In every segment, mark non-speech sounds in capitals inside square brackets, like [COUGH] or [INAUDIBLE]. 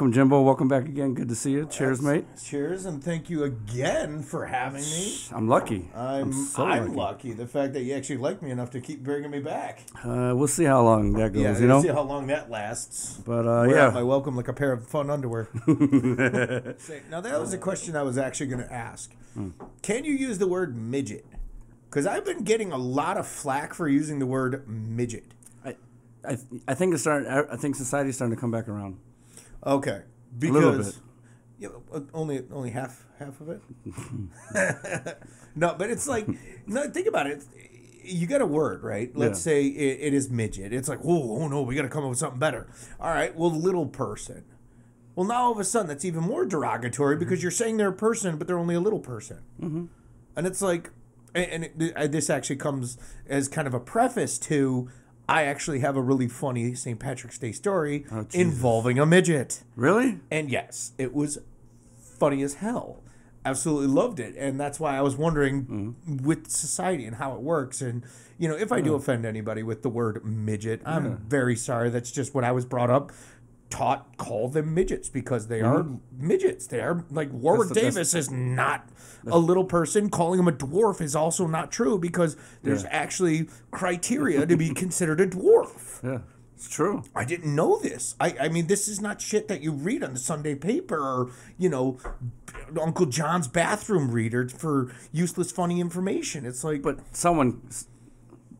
welcome, Jimbo. Welcome back again. Good to see you. Cheers, mate. Cheers, and thank you again for having me. I'm lucky. I'm, I'm, so lucky. lucky. The fact that you actually like me enough to keep bringing me back. Uh, we'll see how long that goes. Yeah, you know. We'll see how long that lasts. But uh, yeah, my welcome like a pair of fun underwear. [LAUGHS] Now that was a question I was actually going to ask. Hmm. Can you use the word midget? Because I've been getting a lot of flack for using the word midget. I, I, I think it's starting. I think society's starting to come back around. Okay, because little bit. Yeah, only only half half of it. [LAUGHS] no, but it's like no. Think about it. You got a word, right? Let's Yeah. say it, it is midget. It's like, oh, oh no, we got to come up with something better. All right, well, little person. Well, now all of a sudden that's even more derogatory because you're saying they're a person, but they're only a little person. Mm-hmm. And it's like, and, it, this actually comes as kind of a preface to. I actually have a really funny St. Patrick's Day story Oh, involving a midget. Really? And yes, it was funny as hell. Absolutely loved it. And that's why I was wondering mm-hmm. with society and how it works. And, you know, if I do offend anybody with the word midget, I'm very sorry. That's just what I was brought up. Taught call them midgets because they are mm-hmm. midgets. They are like Warwick That's- that's- Davis is not a little person. Calling him a dwarf is also not true because there's actually criteria to be [LAUGHS] considered a dwarf. Yeah, it's true. I didn't know this. I, I mean, this is not shit that you read on the Sunday paper or, you know, Uncle John's bathroom reader for useless, funny information. It's like, But someone,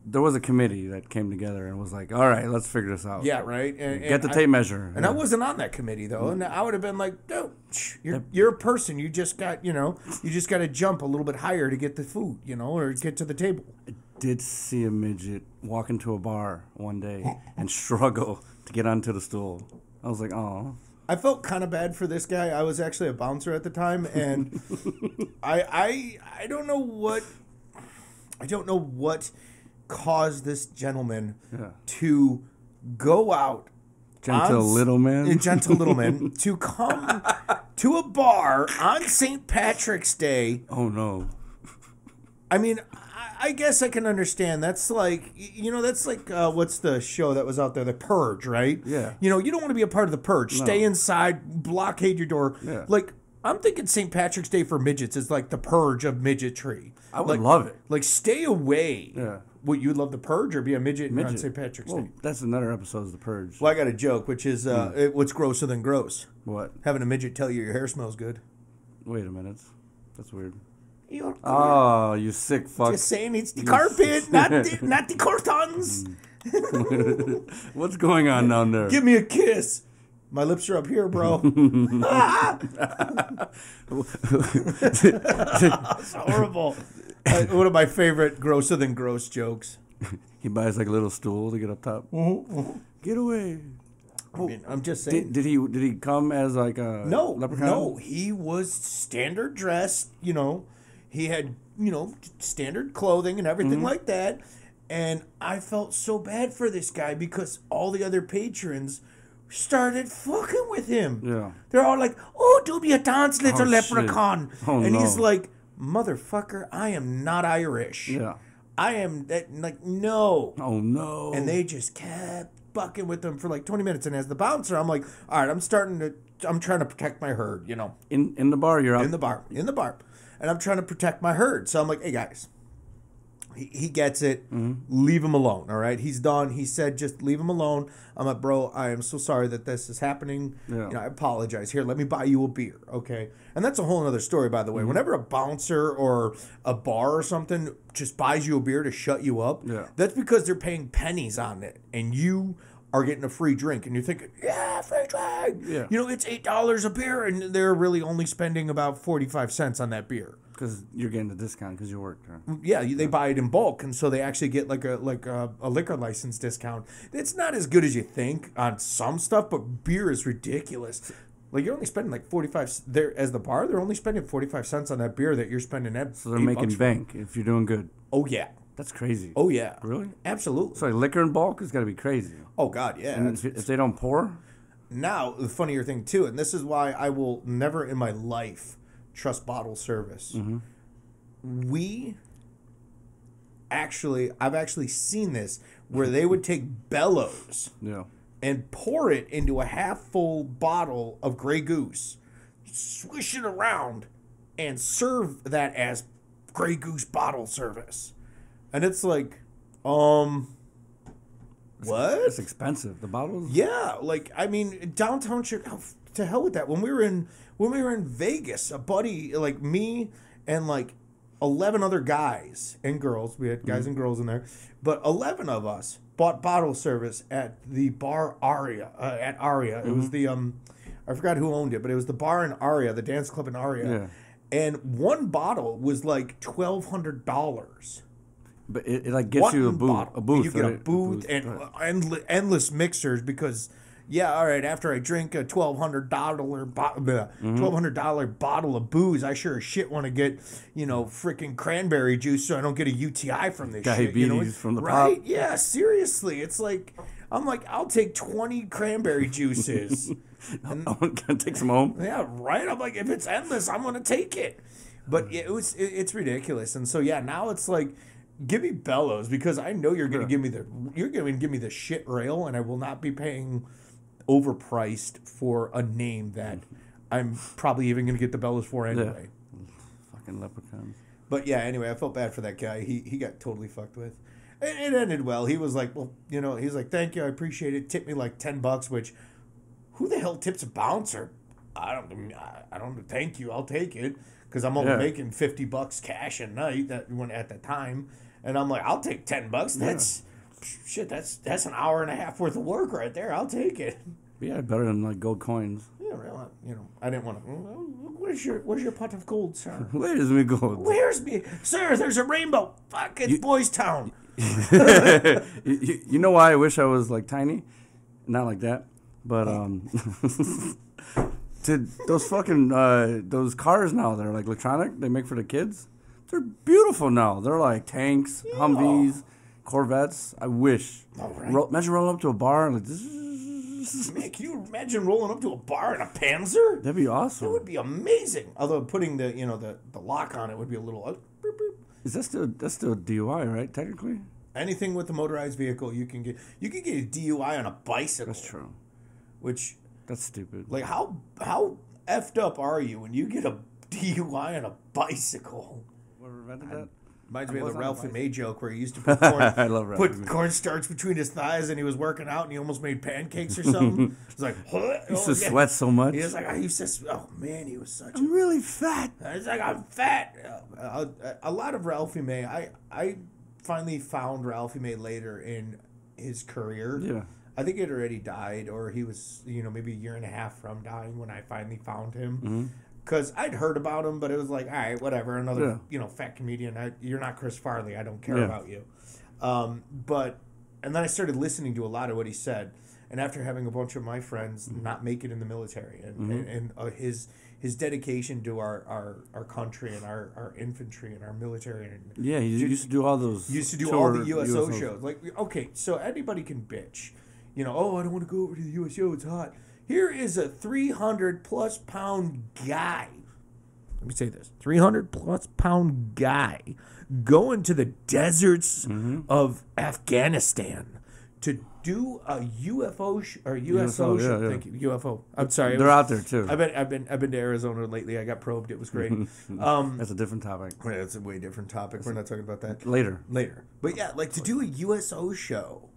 there was a committee that came together and was like, "All right, let's figure this out. yeah, right? And, Get the tape I, measure." And I wasn't on that committee, though. And I would have been like, no, you're, you're a person. You just got, you know, you just got to jump a little bit higher to get the food, you know, or get to the table. I did see a midget walk into a bar one day and struggle to get onto the stool. I was like, "Oh, I felt kind of bad for this guy. I was actually a bouncer at the time, and [LAUGHS] I I I don't know what I don't know what caused this gentleman Yeah. to go out. gentle on little man." [LAUGHS] gentle little man, [LAUGHS] to come to a bar on St. Patrick's Day. oh no. I mean, I, I guess I can understand. That's like, you know, that's like, uh, what's the show that was out there? The Purge, right? Yeah. You know, you don't want to be a part of the Purge. Stay inside, blockade your door. Yeah. Like, I'm thinking St. Patrick's Day for midgets is like the purge of midgetry. I would like, love it. Like, stay away. Yeah. What, you'd love the purge or be a midget, on Midget. St. Patrick's Well, Day? that's another episode of The Purge. Well, I got a joke, which is uh, Hmm. it- what's grosser than gross? What? Having a midget tell you your hair smells good. Wait a minute. That's weird. You're Oh, you sick fuck. just saying it's the carpet, not the, [LAUGHS] not the curtains. [LAUGHS] What's going on down there? Give me a kiss. My lips are up here, bro. [LAUGHS] It's horrible. [LAUGHS] Uh, one of my favorite grosser than gross jokes. he buys like a little stool to get up top. Mm-hmm, Get away. I mean, I'm just saying. Did, did he did he come as like a no, leprechaun? no, he was standard dressed. You know, he had you know standard clothing and everything Mm-hmm. like that. And I felt so bad for this guy because all the other patrons started fucking with him. Yeah. They're all like, "Oh, do me a dance, little Oh, leprechaun," Oh, and he's like, "Motherfucker, I am not Irish. Yeah. I am that like no." Oh no. And they just kept fucking with them for like 20 minutes. And as the bouncer, I'm like, "All right, I'm starting to, I'm trying to protect my herd, you know, in in the bar you're out. in the bar, in the bar, and I'm trying to protect my herd." So I'm like, "Hey guys." He, he gets it. Mm-hmm. Leave him alone. All right. He's done. He said, just leave him alone. I'm like, bro, I am so sorry that this is happening. Yeah. You know, I apologize. Here, let me buy you a beer. Okay. And that's a whole other story, by the way. Mm-hmm. Whenever a bouncer or a bar or something just buys you a beer to shut you up, Yeah. that's because they're paying pennies on it. And you are getting a free drink. And you're thinking, yeah, free drink. Yeah. You know, it's $8 a beer. And they're really only spending about 45 cents on that beer because you're getting the discount because you worked. Huh? Mm, yeah, they buy it in bulk, and so they actually get like a like a, a liquor license discount. It's not as good as you think on some stuff, but beer is ridiculous. Like you're only spending like forty five there as the bar. They're only spending forty five cents on that beer that you're spending. At So they're making bank if you're doing good. Oh yeah, That's crazy. oh yeah, Really? absolutely. So like, liquor in bulk has got to be crazy. Oh god, yeah. And if, if they don't pour, now the funnier thing too, and this is why I will never in my life trust bottle service. We actually, I've actually seen this where they would take bellows [LAUGHS] yeah. and pour it into a half full bottle of Grey Goose, swish it around, and serve that as Grey Goose bottle service. And it's like, um, what? It's expensive. The bottles. Yeah, like I mean, downtown Chicago. To hell with that. When we were in when we were in Vegas, a buddy like me and like eleven other guys and girls. We had guys and girls in there, but eleven of us bought bottle service at the bar Aria uh, at Aria. It was the um, I forgot who owned it, but it was the bar in Aria, the dance club in Aria. Yeah. And one bottle was like twelve hundred dollars. But it, it like gets you a booth. bottle. A booth. You get a right? booth and right. endless, endless mixers because, yeah, all right. After I drink a twelve hundred dollar Mm-hmm. twelve hundred dollar bottle of booze, I sure as shit want to get you know freaking cranberry juice so I don't get a UTI from this shit. You know? From the right? pop. Yeah, seriously, it's like I'm like I'll take twenty cranberry juices. [LAUGHS] I'm gonna take some home. Yeah, right. I'm like, if it's endless, I'm gonna take it. But it was, it, it's ridiculous. And so yeah, now it's like, give me bellows because I know you're gonna give me the, you're gonna give me the shit rail, and I will not be paying overpriced for a name that mm-hmm. I'm probably even gonna get the bellows for anyway. Fucking leprechauns. But yeah, anyway, I felt bad for that guy. He he got totally fucked with. It, it ended well. He was like, well, you know, he's like, thank you, I appreciate it. Tip me like ten bucks, which who the hell tips a bouncer? I don't, I- I don't. Thank you, I'll take it because I'm only Yeah. making fifty bucks cash a night that when at the time, and I'm like, I'll take ten bucks. That's shit. That's that's an hour and a half worth of work right there. I'll take it. Yeah, better than like gold coins. Yeah, really. You know, I didn't want to. Where's your Where's your pot of gold, sir? [LAUGHS] Where's me gold? Where's me, sir? There's a rainbow. Fuck, it's Boys Town. [LAUGHS] you, you- you know why I wish I was like tiny, not like that, but um, [LAUGHS] to those fucking uh, those cars now they're like electronic they make for the kids. They're beautiful now. They're like tanks, Humvees, Corvettes. I wish. All right. Ro- imagine rolling up to a bar and like this. [LAUGHS] Man, can you imagine rolling up to a bar in a Panzer? That'd be awesome. That would be amazing. Although putting the you know the, the lock on it would be a little. Uh, boop, boop. Is that still that's still a DUI, right? Technically, Anything with a motorized vehicle, you can get you can get a DUI on a bicycle. that's true. Which That's stupid. like how how effed up are you when you get a [LAUGHS] DUI on a bicycle? What? Reminds me of the Ralphie. May joke where he used to [LAUGHS] put corn, I love Ralphie put May. cornstarch between his thighs and he was working out and he almost made pancakes or something. [LAUGHS] It's like, huh? He used Oh, to yeah. sweat so much. He was like, I used to, oh man, he was such a I'm really fat. It's like I'm fat. Uh, a, a lot of Ralphie May. I I finally found Ralphie May later in his career. Yeah. I think he had already died, or he was you know maybe a year and a half from dying when I finally found him. Mm-hmm. Because I'd heard about him, but it was like, all right, whatever. Another Yeah. you know fat comedian. I, you're not Chris Farley. I don't care Yeah. about you. Um, but and then I started listening to a lot of what he said. And after having a bunch of my friends Mm-hmm. not make it in the military, and and, and uh, his his dedication to our, our, our country and our, our infantry and our military and Yeah, he used to do all those. used to do all the tour USO, shows. Like, okay, so anybody can bitch. You know, oh, I don't want to go over to the USO, it's hot. Here is a 300 plus pound guy. Let me say this 300 plus pound guy going to the deserts Mm-hmm. of Afghanistan to do a UFO sh- or USO, UFO, show. yeah, yeah. Thank you, UFO. I'm sorry. They're was- out there too. I've been, I've been, I've been to Arizona lately. I got probed. It was great. [LAUGHS] um, That's a different topic. it's a way different topic. We're not talking about that Later. later. But yeah, like to do a USO show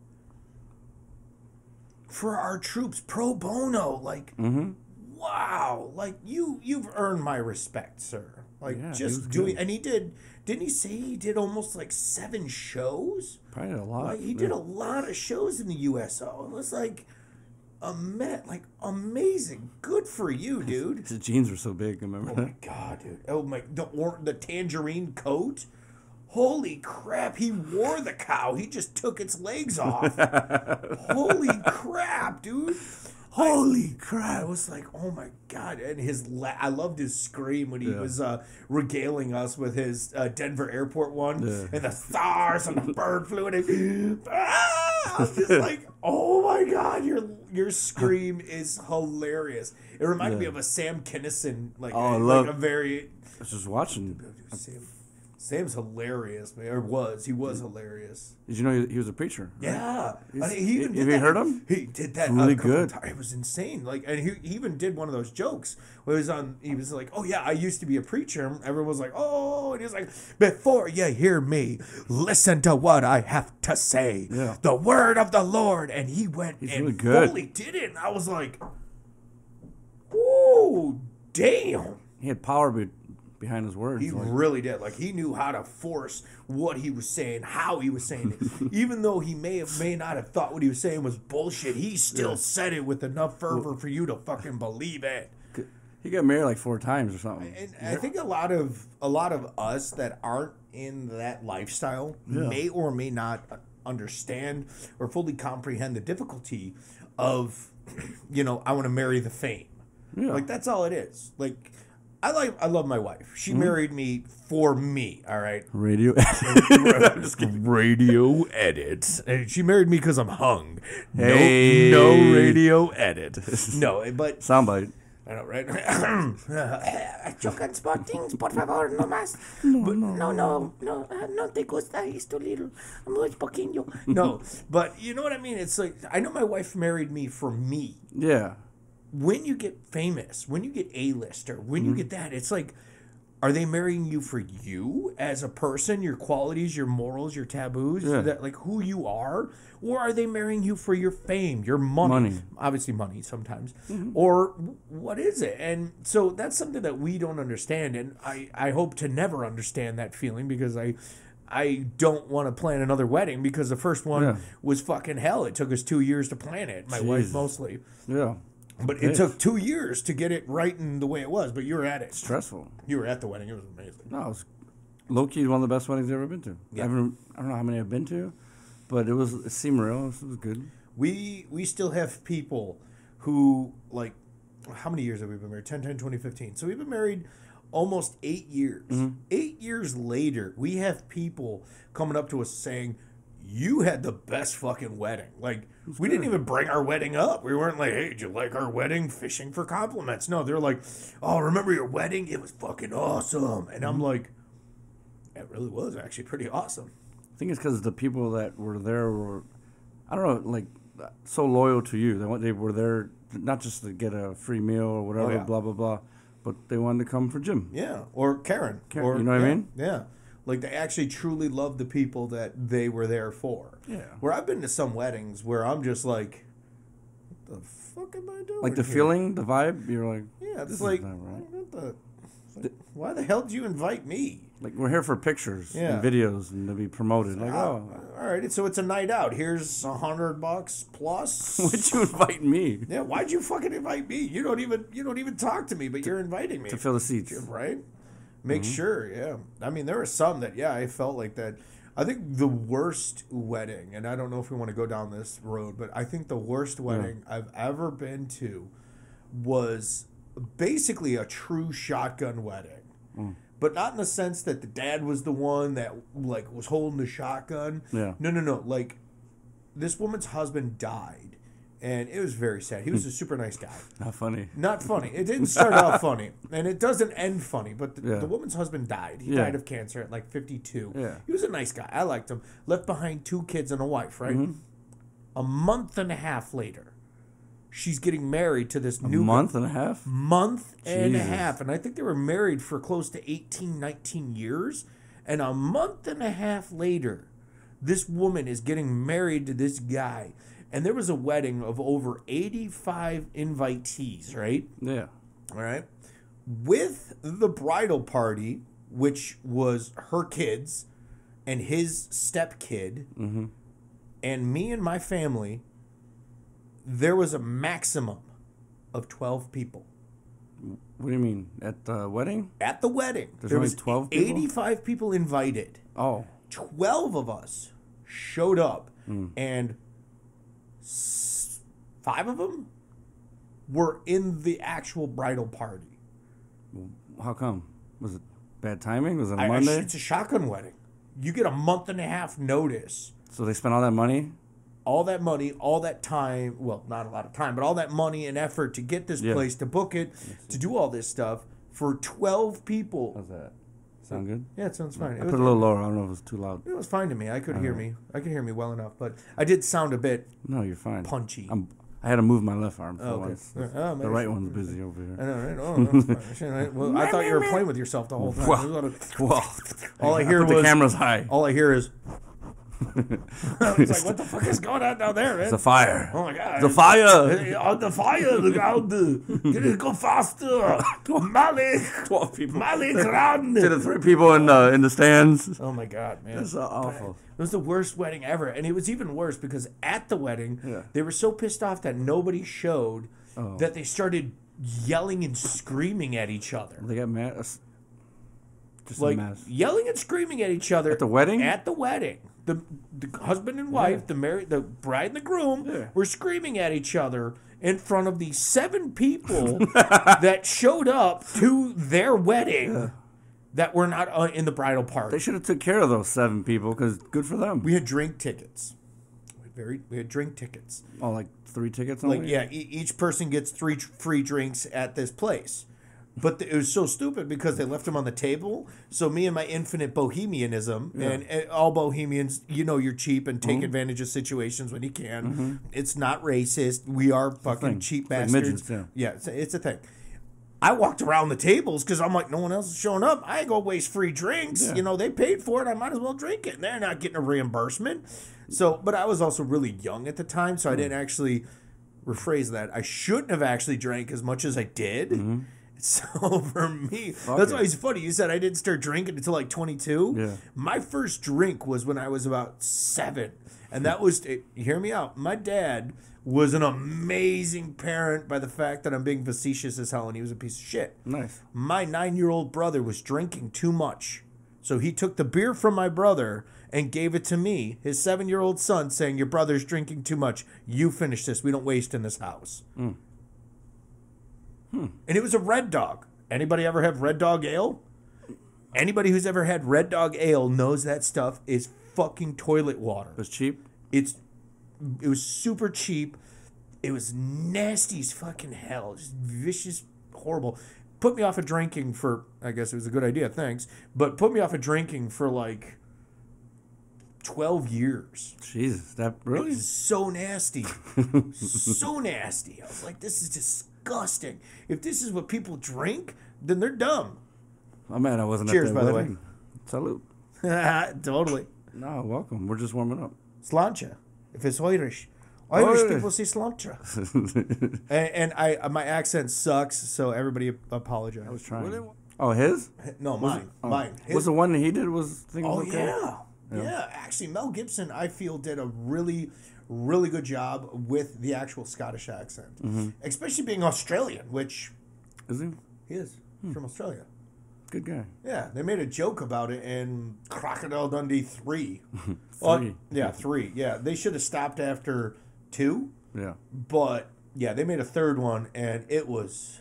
for our troops pro bono, like Mm-hmm. wow, like you you've earned my respect, sir. Like Yeah, just doing good. and he did didn't he say he did almost like seven shows? Probably a lot. Like he did a lot of shows in the USO. It was like a met like amazing. Good for you, dude. His jeans were so big. Remember Oh that? my god, dude! Oh my, the or, the tangerine coat. Holy crap! He wore the cow. He just took its legs off. [LAUGHS] Holy crap, dude! Holy crap. I was like, oh my god! And his, la- I loved his scream when he Yeah. was uh, regaling us with his uh, Denver airport one Yeah. and the stars and the bird flew and ah! I was just like, oh my god! Your your scream is hilarious. It reminded me of a Sam Kinison, like, Oh, I like love- a very I was just watching. Sam, Sam's hilarious, man. Or was. He was hilarious. Did you know he, was a preacher? Yeah. I mean, he even have did you heard him? He did that Really good. times. It was insane. Like, and he, he even did one of those jokes where he was on. He was like, "Oh yeah, I used to be a preacher." And everyone was like, "Oh," and he was like, "Before you hear me, listen to what I have to say. Yeah. The word of the Lord." And he went He's and really good. fully did it. And I was like, "Ooh, damn." He had power be, behind his words. He like- really did. Like he knew how to force what he was saying, how he was saying it. [LAUGHS] Even though he may have may not have thought what he was saying was bullshit, he still said it with enough fervor for you to fucking believe it. [LAUGHS] he got married like four times or something. And I think a lot of a lot of us that aren't in that lifestyle may or may not understand or fully comprehend the difficulty of, [CLEARS THROAT] you know, I want to marry the fame. Yeah. Like that's all it is. Like I like I love my wife. She married me for me. All right. Radio. [LAUGHS] Just [LAUGHS] kidding. radio edit. And she married me because I'm hung. Hey. No, no radio edit. [LAUGHS] No, but Soundbite. I know, right? [CLEARS THROAT] Chocan spottings, por favor, no más. No, no, no, no, uh, no te gusta, he's too little. Muy poquillo. No, but you know what I mean? It's like, I know my wife married me for me. Yeah. When you get famous, when you get A-lister, when you mm-hmm. get that, it's like, are they marrying you for you as a person, your qualities, your morals, your taboos, Yeah. that like who you are, or are they marrying you for your fame, your money, Money. obviously money sometimes, mm-hmm. or what is it? And so that's something that we don't understand, and I I hope to never understand that feeling because I. I don't want to plan another wedding because the first one Yeah. was fucking hell. It took us two years to plan it. My wife mostly, Yeah. But it took two years to get it right in the way it was. But you were at it. Stressful. You were at the wedding. It was amazing. No, it was low key one of the best weddings I've ever been to. Yeah. I, haven't, I don't know how many I've been to, but it was it seemed real. It was good. We we still have people who like how many years have we been married? 10 10 2015. So we've been married almost 8 years. Mm-hmm. 8 years later, we have people coming up to us saying you had the best fucking wedding. Like we didn't hmm. even bring our wedding up. We weren't like, "Hey, did you like our wedding?" Fishing for compliments. No, they're like, "Oh, remember your wedding? It was fucking awesome." And I'm hmm. like, "It really was actually pretty awesome." I think it's because the people that were there were, I don't know, like so loyal to you. They they were there not just to get a free meal or whatever, Oh, yeah. blah blah blah, but they wanted to come for Jim. Yeah, or Karen. Karen, or, you know what I mean? Yeah. Like they actually truly love the people that they were there for. Yeah. Where I've been to some weddings where I'm just like, what the fuck am I doing? Like the here? feeling, the vibe. You're like, Yeah, it's this is like, not right. what the, like, why the hell did you invite me? like we're here for pictures Yeah. and videos and to be promoted. Like, Ah, oh, all right, so it's a night out. Here's a hundred bucks plus. [LAUGHS] Why'd you invite me yeah, why'd you fucking invite me? You don't even you don't even talk to me, but you're inviting me. to fill the seats? right? Make Mm-hmm. sure, yeah. I mean, there were some that, yeah, I felt like that. I think the worst wedding, and I don't know if we want to go down this road, but I think the worst wedding I've ever been to was basically a true shotgun wedding. Mm. But not in the sense that the dad was the one that like was holding the shotgun. Yeah. No, no, no. Like this woman's husband died, and it was very sad. He was a super nice guy. Not funny. Not funny. It didn't start out [LAUGHS] funny, and it doesn't end funny. But the, Yeah. the woman's husband died. He Yeah. died of cancer at like 52. Yeah. He was a nice guy. I liked him. Left behind two kids and a wife, right? Mm-hmm. A month and a half later, she's getting married to this A new month and a half. month and a half. And I think they were married for close to 18, 19 years. And a month and a half later, this woman is getting married to this guy. And there was a wedding of over 85 invitees, right? Yeah. All right. With the bridal party, which was her kids and his stepkid, and me and my family, there was a maximum of 12 people. What do you mean at the wedding? At the wedding, There's there only was 12 people? 85 people invited. Oh, 12 of us showed up, Hmm. and five of them were in the actual bridal party. how come? Was it bad timing? Was it a I- I- Monday? it's a shotgun wedding. You get a month and a half notice. so they spent all that money. All that money, all that time, well, not a lot of time, but all that money and effort to get this Yeah. place, to book it, to do all this stuff for 12 people. How's that? Sound good? Yeah, it sounds fine. I was, put it a little lower. I don't know if it's too loud. it was fine to me. I could hear me. I could hear me well enough, but I did sound a bit No, you're fine. punchy. I'm. I had to move my left arm for Oh, okay. once. Oh, The right one's busy over here. I know, right? Oh, [LAUGHS] fine. Well, I thought you were [LAUGHS] playing with yourself the whole time. Wow. There's a lot of- Well, [LAUGHS] All I hear put the camera's high. All I hear is. I was like, what the fuck is going on down there, man? It's a fire. oh my god. The fire. Hey, on the fire, look out! Get it, go faster! Malik, Twelve people. Malik, run! To the three people in the in the stands. Oh my god, man! That's so awful. It was the worst wedding ever, and it was even worse because at the wedding, Yeah. they were so pissed off that nobody showed Oh. that they started yelling and screaming at each other. They got mad. Just like a mess. yelling and screaming at each other At the wedding? At the wedding, the the husband and wife, the married, the bride and the groom, Yeah. were screaming at each other in front of the seven people [LAUGHS] that showed up to their wedding that were not uh, in the bridal party. They should have took care of those seven people because good for them. we had drink tickets. We had very we had drink tickets. oh, like three tickets. Like yeah, e- each person gets three tr- free drinks at this place. But it was so stupid because they left them on the table. So me and my infinite bohemianism, and, and all bohemians, you know, you're cheap and Mm-hmm. take advantage of situations when you can. It's not racist. We are fucking cheap It's like bastards. midgets, yeah, it's, a- it's a thing. I walked around the tables because I'm like, no one else is showing up. I ain't gonna waste free drinks. Yeah. You know, they paid for it. I might as well drink it. And they're not getting a reimbursement. So, but I was also really young at the time, so I didn't actually rephrase that. I shouldn't have actually drank as much as I did. [LAUGHS] So for me, that's why it. it's funny. You said I didn't start drinking until like 22. Yeah. My first drink was when I was about seven, and that was. eh, hear me out. My dad was an amazing parent by the fact that I'm being facetious as hell, and he was a piece of shit. Nice. My nine year old brother was drinking too much. So he took the beer from my brother and gave it to me, his seven year old son, saying, Your brother's drinking too much. You finish this. We don't waste in this house. And it was a red dog. Anybody ever have red dog ale? Anybody who's ever had red dog ale knows that stuff is fucking toilet water. It was cheap. It's it was super cheap. It was nasty as fucking hell. Just vicious, horrible. Put me off of drinking for I guess it was a good idea, thanks. But put me off of drinking for like twelve years. Jesus, that really? So nasty. [LAUGHS] so nasty. I was like, this is disgusting. If this is what people drink, then they're dumb. Oh man, I wasn't Cheers, at by that the way. Salute. [LAUGHS] totally. No, welcome. We're just warming up. Slancha. If it's Irish. Irish Irish. people say slancha. [LAUGHS] and, and I my accent sucks, so everybody apologize. I was trying. Oh, his? no, mine. Oh. Mine. His- Was the one that he did was things oh, okay? yeah. yeah. Actually, Mel Gibson, I feel, did a really, really good job with the actual Scottish accent. Mm-hmm. Especially being Australian, which Is he? he is Hmm. from Australia. Good guy. Yeah, they made a joke about it in Crocodile Dundee 3. [LAUGHS] Well, Three. yeah, 3. Yeah, they should have stopped after 2. Yeah. But yeah, they made a third one, and it was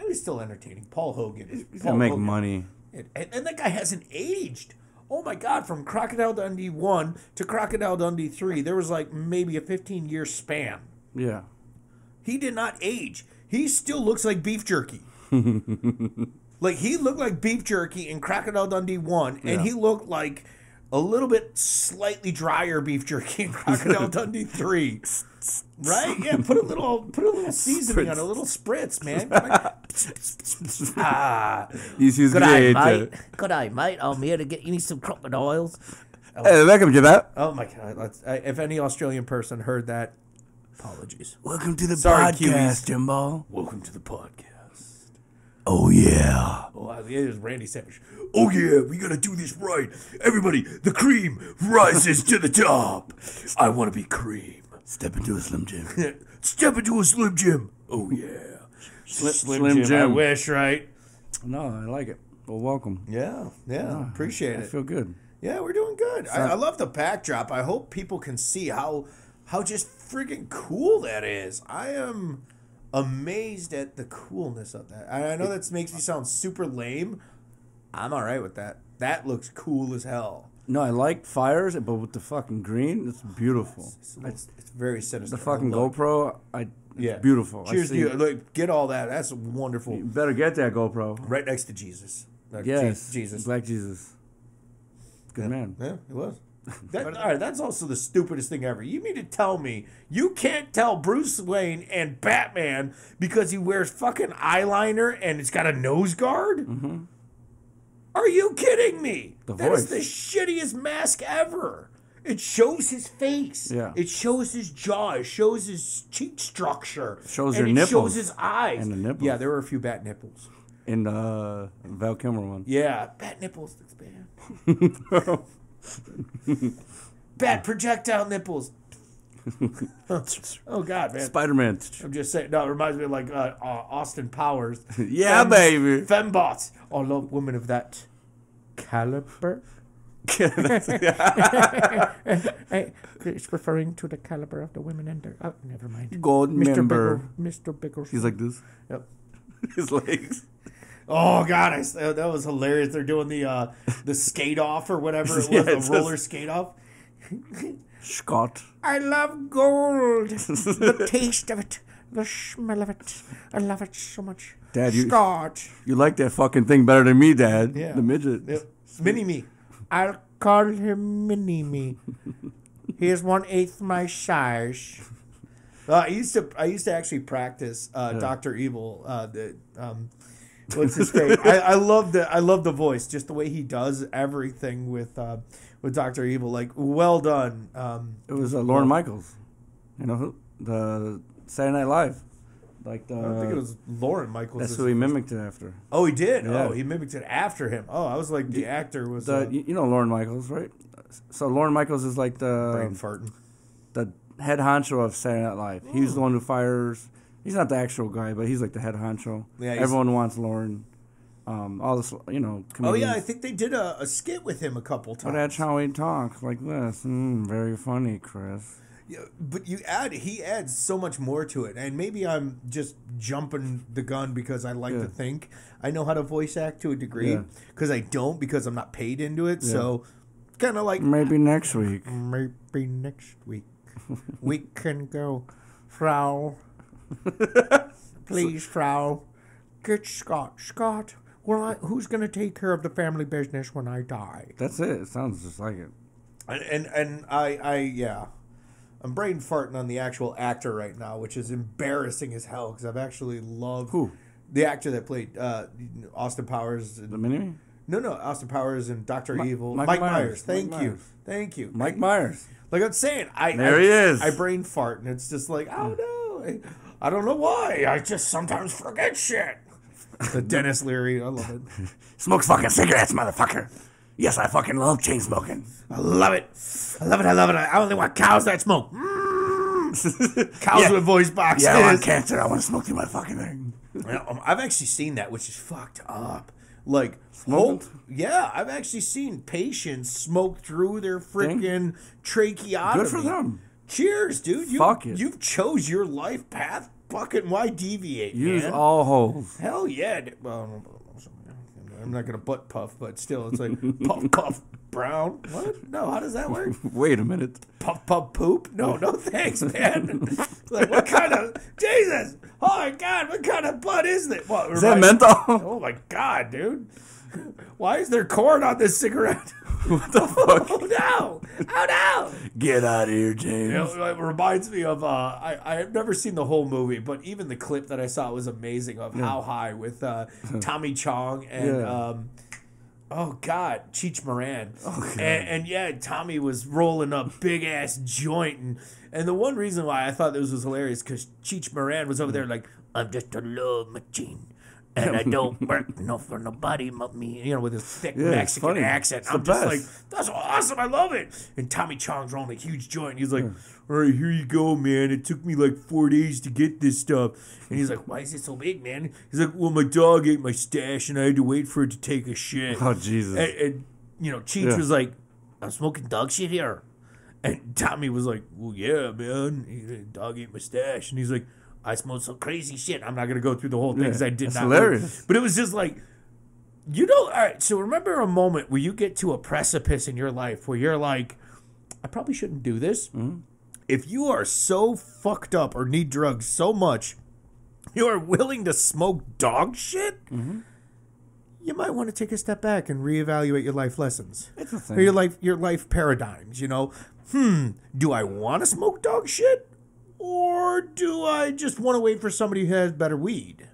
it was still entertaining. Paul Hogan, He's Paul gonna make Hogan. money. and, and that guy hasn't aged. Oh my God! From Crocodile Dundee one to Crocodile Dundee three, there was like maybe a fifteen year span. Yeah. He did not age. He still looks like beef jerky. [LAUGHS] like he looked like beef jerky in Crocodile Dundee one, and Yeah. he looked like a little bit slightly drier beef jerky in [LAUGHS] Crocodile Dundee three. Right? Yeah. Put a little, put a little seasoning on a little spritz, man. [LAUGHS] ah, good eye, mate. Good eye, mate. I'm here to get you need some crocodiles. Hey, welcome to that. Oh my god! Let's, I, if any Australian person heard that, apologies. Welcome to the Sorry, podcast, Kiwis. Jimbo. Welcome to the podcast. Oh yeah. Oh, it is Randy Savage. Oh yeah, we gotta do this right. Everybody, the cream rises to the top. I want to be cream. Step into a Slim Jim. [LAUGHS] Step into a Slim Jim. Oh yeah, Slim, Slim, Jim. I wish, right? No, I like it. Well, welcome. Yeah, yeah. appreciate I it. I feel good. Yeah, we're doing good. I, I love the backdrop. I hope people can see how how just freaking cool that is. I am amazed at the coolness of that. I, I know that makes me sound super lame. I'm all right with that. That looks cool as hell. No, I like fires, but with the fucking green, it's beautiful. It's, it's, it's very sinister. The fucking Look. GoPro, I it's Yeah, beautiful. I Cheers to you. it. Look, get all that. That's wonderful. You better get that GoPro. Right next to Jesus. Je- Yes, Jesus. Black Jesus. Good man. Yeah, it was. [LAUGHS] That, all right, that's also the stupidest thing ever. You mean to tell me you can't tell Bruce Wayne and Batman because he wears fucking eyeliner and it's got a nose guard? Mm-hmm. Are you kidding me? The That is voice. the shittiest mask ever. It shows his face. Yeah. It shows his jaw. It shows his cheek structure. It Shows and your it shows his eyes. And the nipples. Yeah, there were a few bat nipples. In the uh, Val Kilmer one. Yeah, bat nipples. That's [LAUGHS] [LAUGHS] bad. projectile nipples. oh God, man! Spider Man. I'm just saying. No, it reminds me of like uh, uh, Austin Powers. [LAUGHS] yeah, Fem- baby. Fembots. I love women of that caliber. [LAUGHS] It's referring to the caliber of the women and their. Oh, never mind. Goldmember. Mr. Biggles. He's like this. Yep. [LAUGHS] His legs. Oh God, I, that was hilarious. They're doing the uh, the skate off or whatever it [LAUGHS] was, Yeah, the it's roller just- skate off. Scott. I love gold. the [LAUGHS] taste of it, the smell of it. I love it so much. Dad, you- Scott. You like that fucking thing better than me, Dad. Yeah. The midget. Yep. Mini me. I'll call him Mini me. [LAUGHS] He is one eighth my size. Uh, I used to I used to actually practice uh, Doctor Evil. Uh, the um, what's his face? I, I love the I love the voice, just the way he does everything with uh, with Doctor Evil. Like well done. Um, It was uh, Lorne Michaels. You know who? The Saturday Night Live. Like the. I think it was Lorne Michaels. that's who he mimicked it after. oh, he did. Yeah. Oh, he mimicked it after him. Oh, I was like the actor was The uh, you you know Lorne Michaels, right? So Lorne Michaels is like the brain farting. the head honcho of Saturday Night Live. He's the one who fires. He's not the actual guy, but he's like the head honcho. Yeah, Everyone wants Lorne. Um, all this, you know. Oh yeah, I think they did a, a skit with him a couple times. But that's how he talks, like this. Mm, very funny, Chris. Yeah, but you add he adds so much more to it, and maybe I'm just jumping the gun because I like Yeah. to think I know how to voice act to a degree Yeah. because I don't because I'm not paid into it. So kind of like Maybe next week. maybe next week [LAUGHS] we can go, Frau. [LAUGHS] Please, Frau, get Scott. Scott, well, I, who's gonna take care of the family business when I die? That's it. It sounds just like it. And and, and I, I yeah, I'm brain farting on the actual actor right now, which is embarrassing as hell because I've actually loved Who? the actor that played uh, Austin Powers. The mini? no, no, Austin Powers and Doctor Evil. Michael Mike Myers. Myers. Thank Mike you, Myers. thank you, Mike Myers. Like I'm saying, I There I, he is. I brain fart, and it's just like, oh no, I, I don't know why. I just sometimes forget shit. The Denis Leary, I love it. [LAUGHS] Smokes fucking cigarettes, motherfucker. Yes, I fucking love chain smoking. I love it. I love it. I love it. I only want cows that smoke. Mm. [LAUGHS] Cows Yeah. with voice boxes. Yeah, I want cancer. I want to smoke through my fucking thing. Um, I've actually seen that, which is fucked up. Like, smoke? yeah, I've actually seen patients smoke through their freaking tracheotomy. Good for them. Cheers, dude. You, Fuck it. You've chose your life path. Fucking why deviate, Use man? all holes. Hell yeah. Well, I'm not gonna butt puff, but still, it's like puff puff brown. What? No, how does that work? [LAUGHS] Wait a minute. puff puff poop? No, no thanks, man. [LAUGHS] like what kind of Jesus? Oh my God, what kind of butt is that? What, Is that menthol? Oh my God, dude. Why is there corn on this cigarette? [LAUGHS] what the fuck? [LAUGHS] Oh no! Oh no! Get out of here, James. You know, it reminds me of uh, I I have never seen the whole movie, but even the clip that I saw was amazing of How High with uh, [LAUGHS] Tommy Chong and Yeah. um, oh god, Cheech Marin, Oh, God. and, and yeah, Tommy was rolling a big ass joint, and and the one reason why I thought this was hilarious because Cheech Marin was over there like I'm just a love machine. And I don't [LAUGHS] work no for nobody but me, you know, with his thick Yeah, it's Mexican funny. accent. It's the I'm just best. like, that's awesome. I love it. And Tommy Chong's rolling a huge joint. He's like, all right, here you go, man. It took me like four days to get this stuff. And he's like, why is it so big, man? He's like, well, my dog ate my stash and I had to wait for it to take a shit. Oh, Jesus. And, and you know, Cheech Yeah. was like, I'm smoking dog shit here. And Tommy was like, well, yeah, man. He- Dog ate my stash. And he's like, I smoked some crazy shit. I'm not going to go through the whole thing Yeah, because I did that's not. hilarious. But it was just like, you know, all right. So remember a moment where you get to a precipice in your life where you're like, I probably shouldn't do this. Mm-hmm. If you are so fucked up or need drugs so much, you are willing to smoke dog shit. Mm-hmm. you might want to take a step back and reevaluate your life lessons or your life your life paradigms. You know, hmm, do I want to smoke dog shit, or do I just want to wait for somebody who has better weed?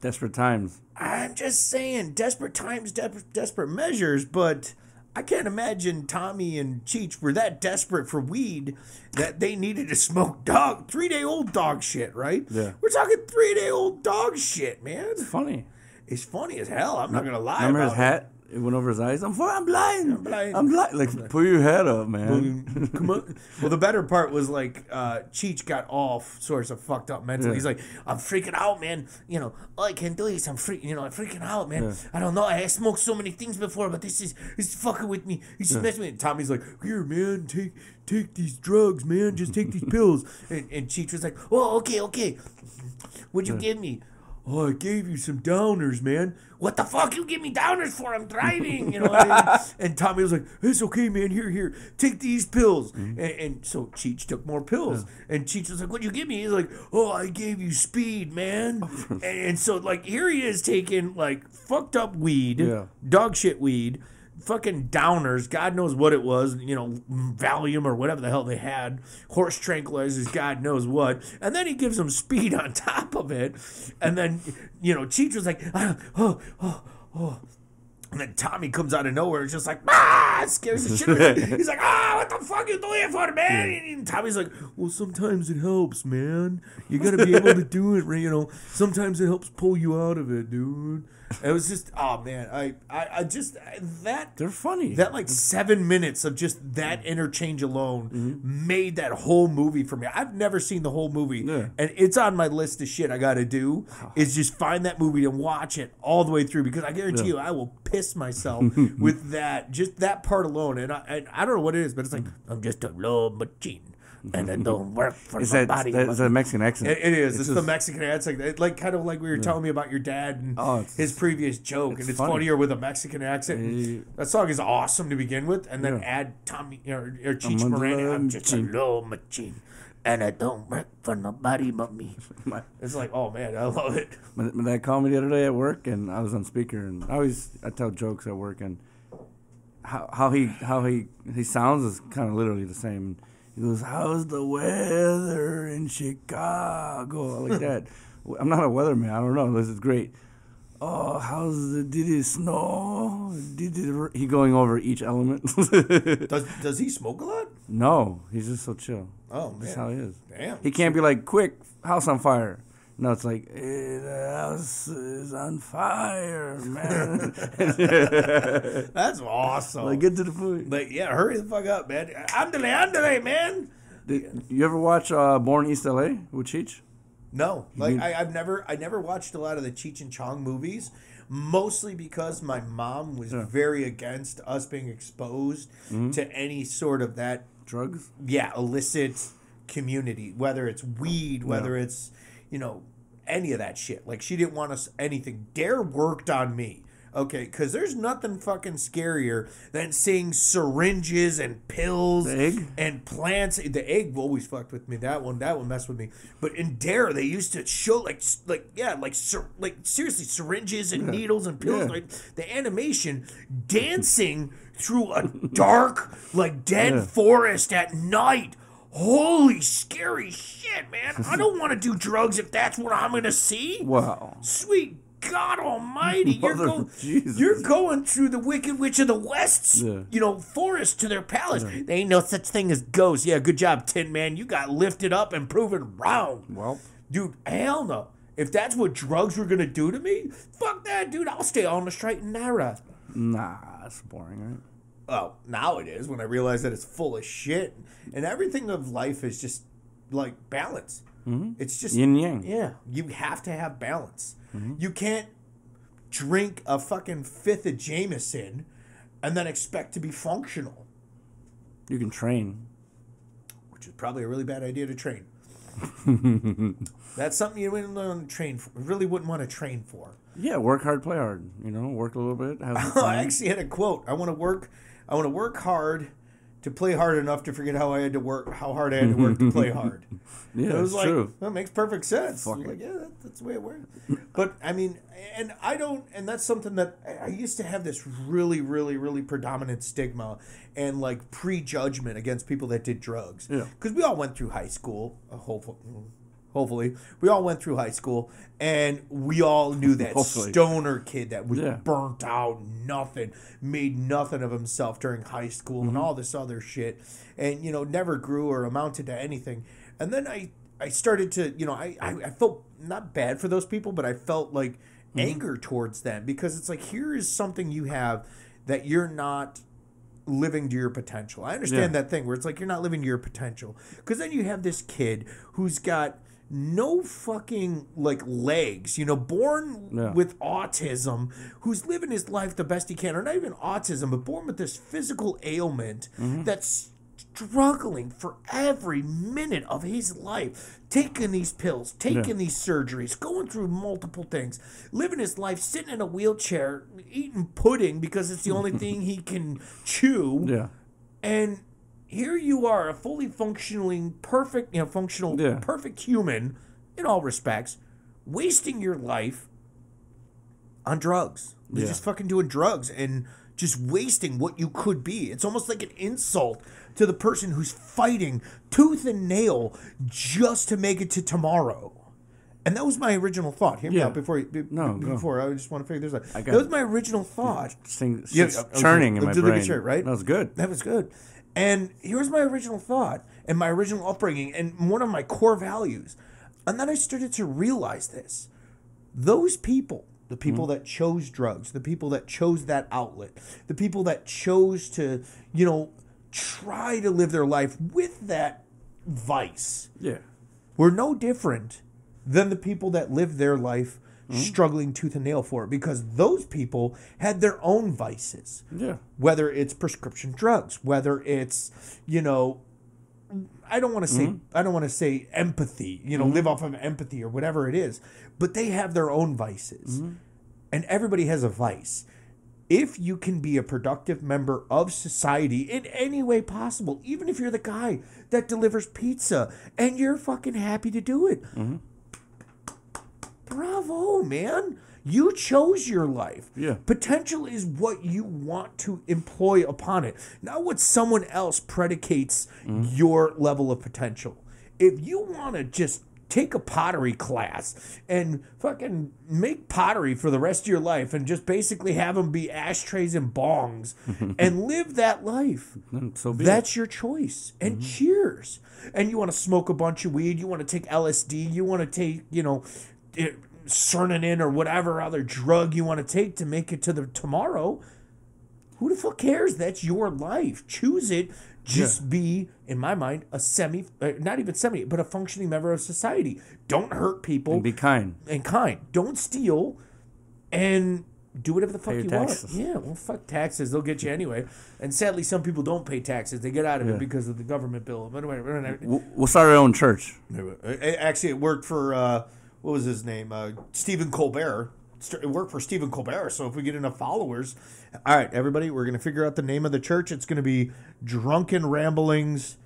Desperate times. I'm just saying, desperate times, de- desperate measures, but I can't imagine Tommy and Cheech were that desperate for weed that they needed to smoke dog, three day old dog shit, right? Yeah. We're talking three day old dog shit, man. It's funny. It's funny as hell. I'm not going to lie. Remember about his hat? It went over his eyes. I'm, I'm blind. I'm blind. I'm blind. Like, put your head up, man. [LAUGHS] Come on. Well, the better part was like uh, Cheech got all sorts of fucked up mentally. Yeah. He's like, I'm freaking out, man. You know, all I can do is I'm freaking, you know, I'm freaking out, man. I don't know. I smoked so many things before, but this is this is fucking with me. He's just messing with me. Tommy's like, here, man, take take these drugs, man. Just take these [LAUGHS] pills. And, and Cheech was like, oh, okay, okay. What'd you give me? Oh, I gave you some downers, man. What the fuck you give me downers for? I'm driving, you know. what I mean? [LAUGHS] and Tommy was like, "It's okay, man. Here, here, take these pills." Mm-hmm. And, and so Cheech took more pills, and Cheech was like, "What'd you give me?" He's like, "Oh, I gave you speed, man." [LAUGHS] and, and so like here he is taking like fucked up weed, Yeah. dog shit weed, fucking downers. God knows what it was, you know, Valium or whatever the hell they had, horse tranquilizers, God knows what. And then he gives him speed [LAUGHS] on top of it. And then, you know, Cheech was like, [SIGHS] oh, oh, oh. And then Tommy comes out of nowhere, just like, ah, scares the shit out of him. [LAUGHS] He's like, ah, what the fuck you doing for, man? And Tommy's like, well, sometimes it helps, man. You got to be able to do it. You know, sometimes it helps pull you out of it, dude. It was just, oh man, I, I, I just that They're funny. that like seven minutes of just that interchange alone Mm-hmm. made that whole movie for me. I've never seen the whole movie, Yeah. and it's on my list of shit I got to do. [SIGHS] Is just find that movie and watch it all the way through because I guarantee you I will piss myself [LAUGHS] with that just that part alone. And I, and I don't know what it is, but it's like I'm just a love machine [LAUGHS] and I don't work for is that, nobody. that is that a Mexican accent? It, it is. It's, the just- Mexican accent. It, like kind of like we were telling me about your dad and Oh, his previous joke, and it's funny. funnier with a Mexican accent. That song is awesome to begin with, and then Yeah. add Tommy or, or Cheech I'm a Marin. love I'm just a machine." low machine, and I don't work for nobody but me. [LAUGHS] My, It's like, oh man, I love it. my, my dad called me the other day at work, and I was on speaker, and I always I tell jokes at work, and how how he how he he sounds is kind of literally the same. He goes, "How's the weather in Chicago?" Like [LAUGHS] that. I'm not a weatherman. I don't know. This is great. Oh, how's the did it snow? Did it? He going over each element. [LAUGHS] Does does he smoke a lot? no, he's just so chill. Oh man, That's how he is. damn. He can't be like, quick, house on fire. No, it's like, the house is on fire, man. [LAUGHS] That's awesome. like, get to the point. but yeah, hurry the fuck up, man. Andale, andale, man. Did, you ever watch uh, Born East LA with Cheech? No, like I, I've never, I never watched a lot of the Cheech and Chong movies, mostly because my mom was very against us being exposed Mm-hmm. to any sort of that, Drugs? yeah, illicit community, whether it's weed, whether it's, you know, any of that shit. Like she didn't want us anything. Dare worked on me. Okay, because there's nothing fucking scarier than seeing syringes and pills and plants. The egg always fucked with me. That one, that one messed with me. But in Dare, they used to show like, like yeah, like like seriously, syringes and needles and pills. Yeah. Like the animation, dancing through a dark, like dead Yeah. forest at night. Holy scary shit, man! I don't want to do drugs if that's what I'm gonna see. Wow. Sweet God Almighty, you're, go- you're going through the Wicked Witch of the West's, Yeah. you know, forest to their palace. There ain't no such thing as ghosts. Yeah, good job, Tin Man. You got lifted up and proven wrong. Well, Dude, hell no. If that's what drugs were gonna do to me, fuck that, dude. I'll stay on the straight and narrow. nah, that's boring, right? Oh, now it is when I realize that it's full of shit. And everything of life is just like balance. Mm-hmm. It's just Yin yang. Yeah, you have to have balance. Mm-hmm. You can't drink a fucking fifth of Jameson and then expect to be functional, You can train. which is probably a really bad idea to train. [LAUGHS] That's something you wouldn't want to train for. Really wouldn't want to train for. Yeah, work hard, play hard. You know, work a little bit. Have [LAUGHS] I actually had a quote. I want to work. I want to work hard to play hard enough to forget how I had to work, how hard I had to work to play [LAUGHS] hard. Yeah, it was like true. that makes perfect sense. Fuck like, yeah, that, that's the way it works. but I mean, and I don't, and that's something that I- I used to have this really, really, really predominant stigma and like prejudgment against people that did drugs. Yeah. because we all went through high school. A hopefully, hopefully, we all went through high school, and we all knew that Hopefully. stoner kid that was Yeah. burnt out, nothing, made nothing of himself during high school Mm-hmm. and all this other shit, and you know never grew or amounted to anything. And then I I started to you know I I, I felt not bad for those people, but I felt like Mm-hmm. anger towards them because it's like here is something you have that you're not living to your potential. I understand Yeah. that thing where it's like you're not living to your potential because then you have this kid who's got no fucking like legs, you know, born Yeah. with autism, who's living his life the best he can, or not even autism, but born with this physical ailment Mm-hmm. that's struggling for every minute of his life, taking these pills, taking these surgeries, going through multiple things, living his life sitting in a wheelchair, eating pudding because it's the only [LAUGHS] thing he can chew. Yeah. And here you are, a fully functioning, perfect, you know, functional, Yeah. perfect human in all respects, wasting your life on drugs. You're Yeah. just fucking doing drugs and just wasting what you could be. It's almost like an insult to the person who's fighting tooth and nail just to make it to tomorrow. And that was my original thought. Hear me Yeah. out before you, be- No, before I just want to figure this out. I That was my original thought. Thing, Yeah, uh, okay. churning in my brain. shirt, right? That was good. That was good. And here's my original thought and my original upbringing and one of my core values. And then I started to realize this. Those people, the people mm-hmm. that chose drugs, the people that chose that outlet, the people that chose to, you know, try to live their life with that vice Yeah. were no different than the people that lived their life Mm-hmm. struggling tooth and nail for it because those people had their own vices. Yeah. whether it's prescription drugs, whether it's you know, I don't want to say mm-hmm. I don't want to say empathy, you know, mm-hmm. live off of empathy or whatever it is, but they have their own vices, and everybody has a vice. If you can be a productive member of society in any way possible, even if you're the guy that delivers pizza and you're fucking happy to do it, bravo, man. You chose your life. Yeah. Potential is what you want to employ upon it, not what someone else predicates mm-hmm. your level of potential. If you want to just take a pottery class and fucking make pottery for the rest of your life and just basically have them be ashtrays and bongs [LAUGHS] and live that life. So be it. That's your choice. And mm-hmm. cheers. And you want to smoke a bunch of weed, you want to take LSD, you want to take, you know, it, Cernanin or whatever other drug you want to take to make it to the tomorrow. Who the fuck cares? That's your life. Choose it. Just be, in my mind, a semi, uh, not even semi, but a functioning member of society. Don't hurt people And be kind. and kind. Don't steal and do whatever the fuck your you taxes. want. Yeah, well, fuck taxes. They'll get you anyway. And sadly, some people don't pay taxes. They get out of it because of the government bill. But anyway, anyway, We'll, we'll start our own church. Actually, it worked for, uh, what was his name? Uh, Stephen Colbert. It worked for Stephen Colbert. So if we get enough followers. All right, everybody, we're going to figure out the name of the church. It's going to be Drunken Ramblings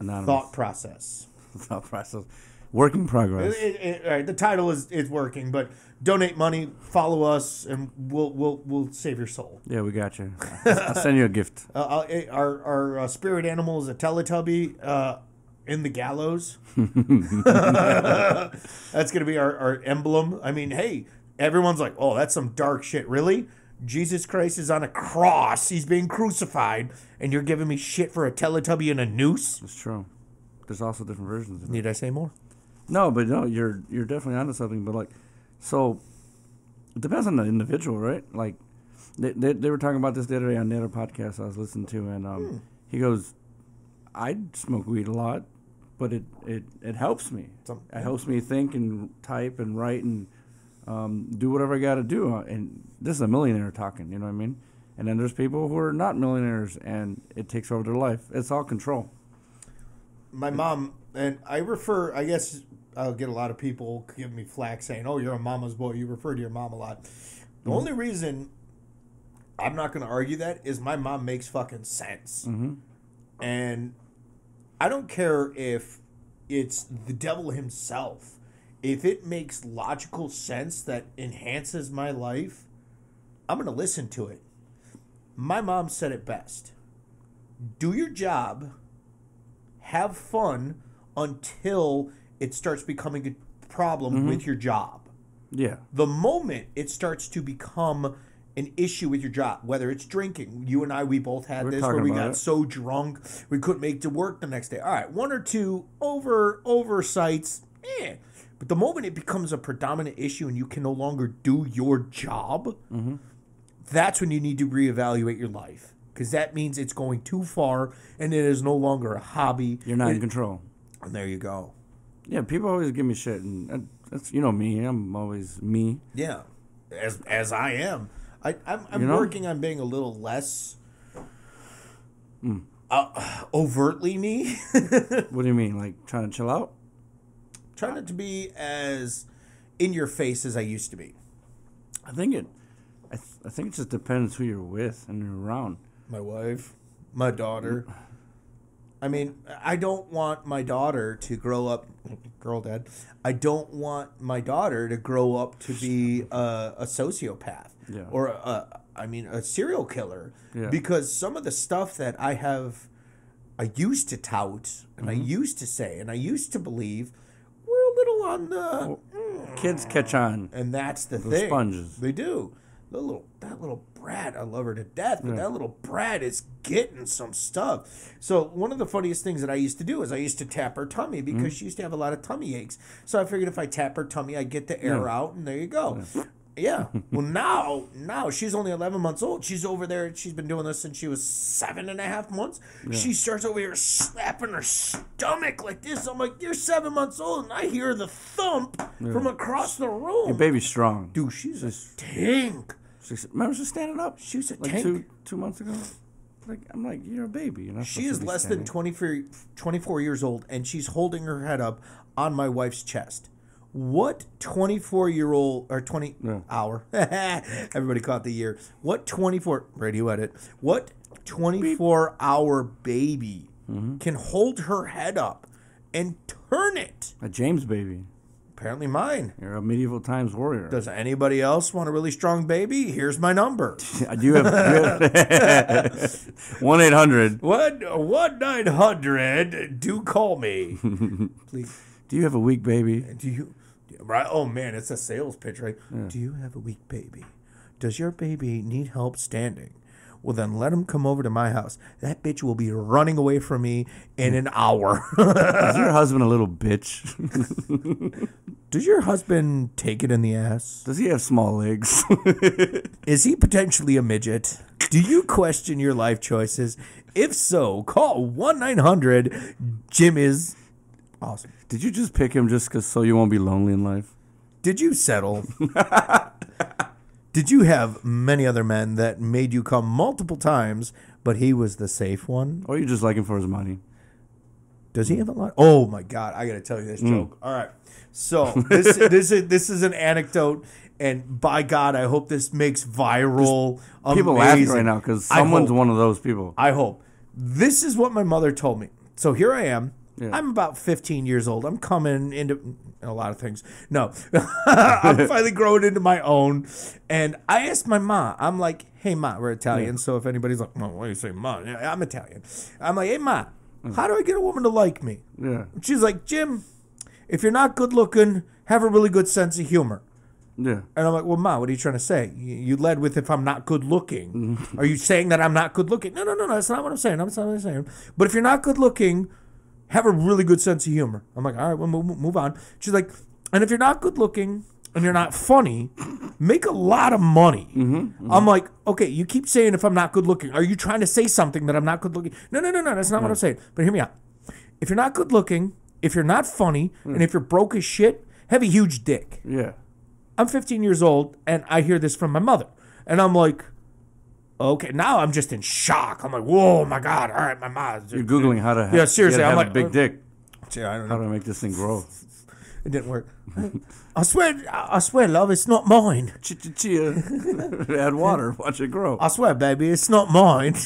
Anonymous. Thought Process. [LAUGHS] Thought process. Work in progress. It- it- all right, the title is is working, but donate money, follow us, and we'll we'll we'll save your soul. Yeah, we got you. I'll send you a gift. [LAUGHS] Uh, eh, our our uh, spirit animal is a Teletubby uh, in the gallows. [LAUGHS] [LAUGHS] that's gonna be our, our emblem. I mean, hey, everyone's like, oh, that's some dark shit. Really? Jesus Christ is on a cross. He's being crucified, and you're giving me shit for a Teletubby and a noose. It's true. There's also different versions. Of it. Need I say more? No, but no, you're you're definitely onto something. But like, so it depends on the individual, right? Like, they they, they were talking about this the other day on the other podcast I was listening to, and um, he goes, "I smoke weed a lot, but it it it helps me. It helps me think and type and write and um, do whatever I got to do. Uh, And this is a millionaire talking, you know what I mean? And then there's people who are not millionaires, and it takes over their life. It's all control. my mom and I refer. I guess I'll get a lot of people give me flack saying, "Oh, you're a mama's boy. You refer to your mom a lot." The only reason I'm not going to argue that, is my mom makes fucking sense. And I don't care if it's the devil himself. If it makes logical sense that enhances my life, I'm going to listen to it. My mom said it best do your job, have fun until it starts becoming a problem mm-hmm. with your job Yeah. the moment it starts to become an issue with your job, whether it's drinking, you and I, we both had We're this where we got it. so drunk we couldn't make to work the next day. All right, one or two over oversights, eh. But the moment it becomes a predominant issue and you can no longer do your job, Mm-hmm. that's when you need to reevaluate your life because that means it's going too far and it is no longer a hobby. You're not in control. and there you go. Yeah, people always give me shit, and that's you know me. I'm always me. Yeah, as as I am. I I'm, I'm You know? working on being a little less Hmm. uh, overtly me. [LAUGHS] What do you mean? Like trying to chill out? Trying not to be as in your face as I used to be. I think it. I, th- I think it just depends who you're with and you're around. My wife, my daughter. I mean, I don't want my daughter to grow up, girl dad. I don't want my daughter to grow up to be a, a sociopath Yeah. or a, I mean, a serial killer. Yeah. Because some of the stuff that I have, I used to tout and Mm-hmm. I used to say and I used to believe, we're a little on the, Kids catch on. and that's the They're thing. sponges. They do. The little that little brat, I love her to death, but that little brat is getting some stuff. So one of the funniest things that I used to do is I used to tap her tummy because Mm-hmm. she used to have a lot of tummy aches. So I figured if I tap her tummy, I get the air Yeah. out, and there you go. Yeah. [LAUGHS] Well, now, now she's only 11 months old. She's over there. She's been doing this since she was seven and a half months. She starts over here slapping her stomach like this. I'm like, you're seven months old, and I hear the thump from across the room. Your baby's strong. Dude, she's a tank. She's, remember she's standing up? She was a like tank. two two months ago. Like I'm like you're a baby. You're not She is less than standing. 24, 24 years old, and she's holding her head up on my wife's chest. What 24 year old, or 20 Yeah. hour, [LAUGHS] everybody caught the year. What 24, radio edit, what 24 hour baby Mm-hmm. can hold her head up and turn it? a James baby. Apparently mine. You're a medieval times warrior. Does anybody else want a really strong baby? Here's my number. [LAUGHS] I do have [LAUGHS] one eight hundred? One one nine hundred. Do call me, please. Do you have a weak baby? Do you? Right? Oh man, it's a sales pitch, right? Do you have a weak baby? Does your baby need help standing? Well, then let him come over to my house. That bitch will be running away from me in hmm. an hour. Is your [LAUGHS] husband a little bitch? [LAUGHS] Does your husband take it in the ass? Does he have small legs? [LAUGHS] Is he potentially a midget? Do you question your life choices? If so, call 1 900 Jim is awesome. Did you just pick him just cause so you won't be lonely in life? Did you settle? [LAUGHS] Did you have many other men that made you come multiple times, but he was the safe one? Or you just like him for his money? Does he have a lot? Oh my god, I got to tell you this hmm. joke. All right. So, this [LAUGHS] this is this is an anecdote and by god, I hope this makes viral. People laughing right now because someone's hope. one of those people. I hope. This is what my mother told me. So here I am. Yeah. I'm about 15 years old. I'm coming into a lot of things. No, [LAUGHS] I'm [LAUGHS] finally growing into my own. And I asked my ma, I'm like, hey, ma, we're Italian. So if anybody's like, well, why do you say ma? Yeah, I'm Italian. I'm like, hey, ma, mm. how do I get a woman to like me? Yeah, She's like, Jim, if you're not good looking, have a really good sense of humor. yeah. And I'm like, well, Ma, what are you trying to say? You, led with if I'm not good looking. Mm-hmm. are you saying that I'm not good looking? No, no, no, no. That's not what I'm saying. That's not what I'm saying. But if you're not good looking, have a really good sense of humor. I'm like, all right, well, move, move on. She's like, and if you're not good looking and you're not funny, make a lot of money. Mm-hmm, mm-hmm. I'm like, okay, you keep saying if I'm not good looking. Are you trying to say something that I'm not good looking? No, no, no, no. That's not what I'm saying. But hear me out. If you're not good looking, if you're not funny, hmm. and if you're broke as shit, have a huge dick. Yeah. I'm 15 years old and I hear this from my mother. And I'm like, okay, now I'm just in shock. I'm like, whoa, my God. All right, my mom. You're googling how to. Yeah, seriously, I'm have like, a big uh, dick. Yeah, I don't know How to make this thing grow? It didn't work. I swear, I swear, love, it's not mine. Chia. [LAUGHS] Add water. Watch it grow. I swear, baby, it's not mine. [LAUGHS]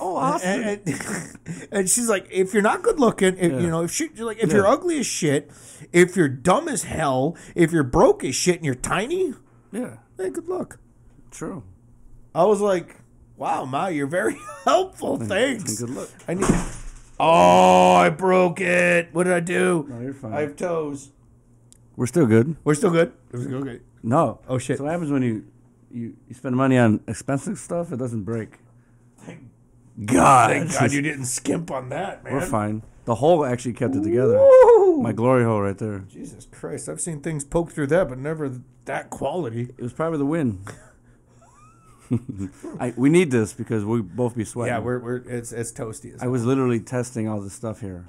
Oh, awesome. and, and, [LAUGHS] and she's like, if you're not good looking, if, you know, if she, like, if you're ugly as shit, if you're dumb as hell, if you're broke as shit, and you're tiny, Yeah, hey, good luck. true. I was like, wow, Ma, you're very [LAUGHS] helpful. Thanks. Good luck. I need. [LAUGHS] Oh, I broke it. What did I do? No, you're fine. I have toes. We're still good. We're still good. We're still good. No. Oh, shit. So what happens when you, you, you spend money on expensive stuff? It doesn't break. Thank God. Thank God you didn't skimp on that, man. We're fine. The hole actually kept it together. Woo! My glory hole right there. Jesus Christ, I've seen things poke through that, but never that quality. It was probably the wind. [LAUGHS] [LAUGHS] I, we need this because we both be sweating. Yeah, we're, we're it's it's toasty. As I was literally testing all this stuff here.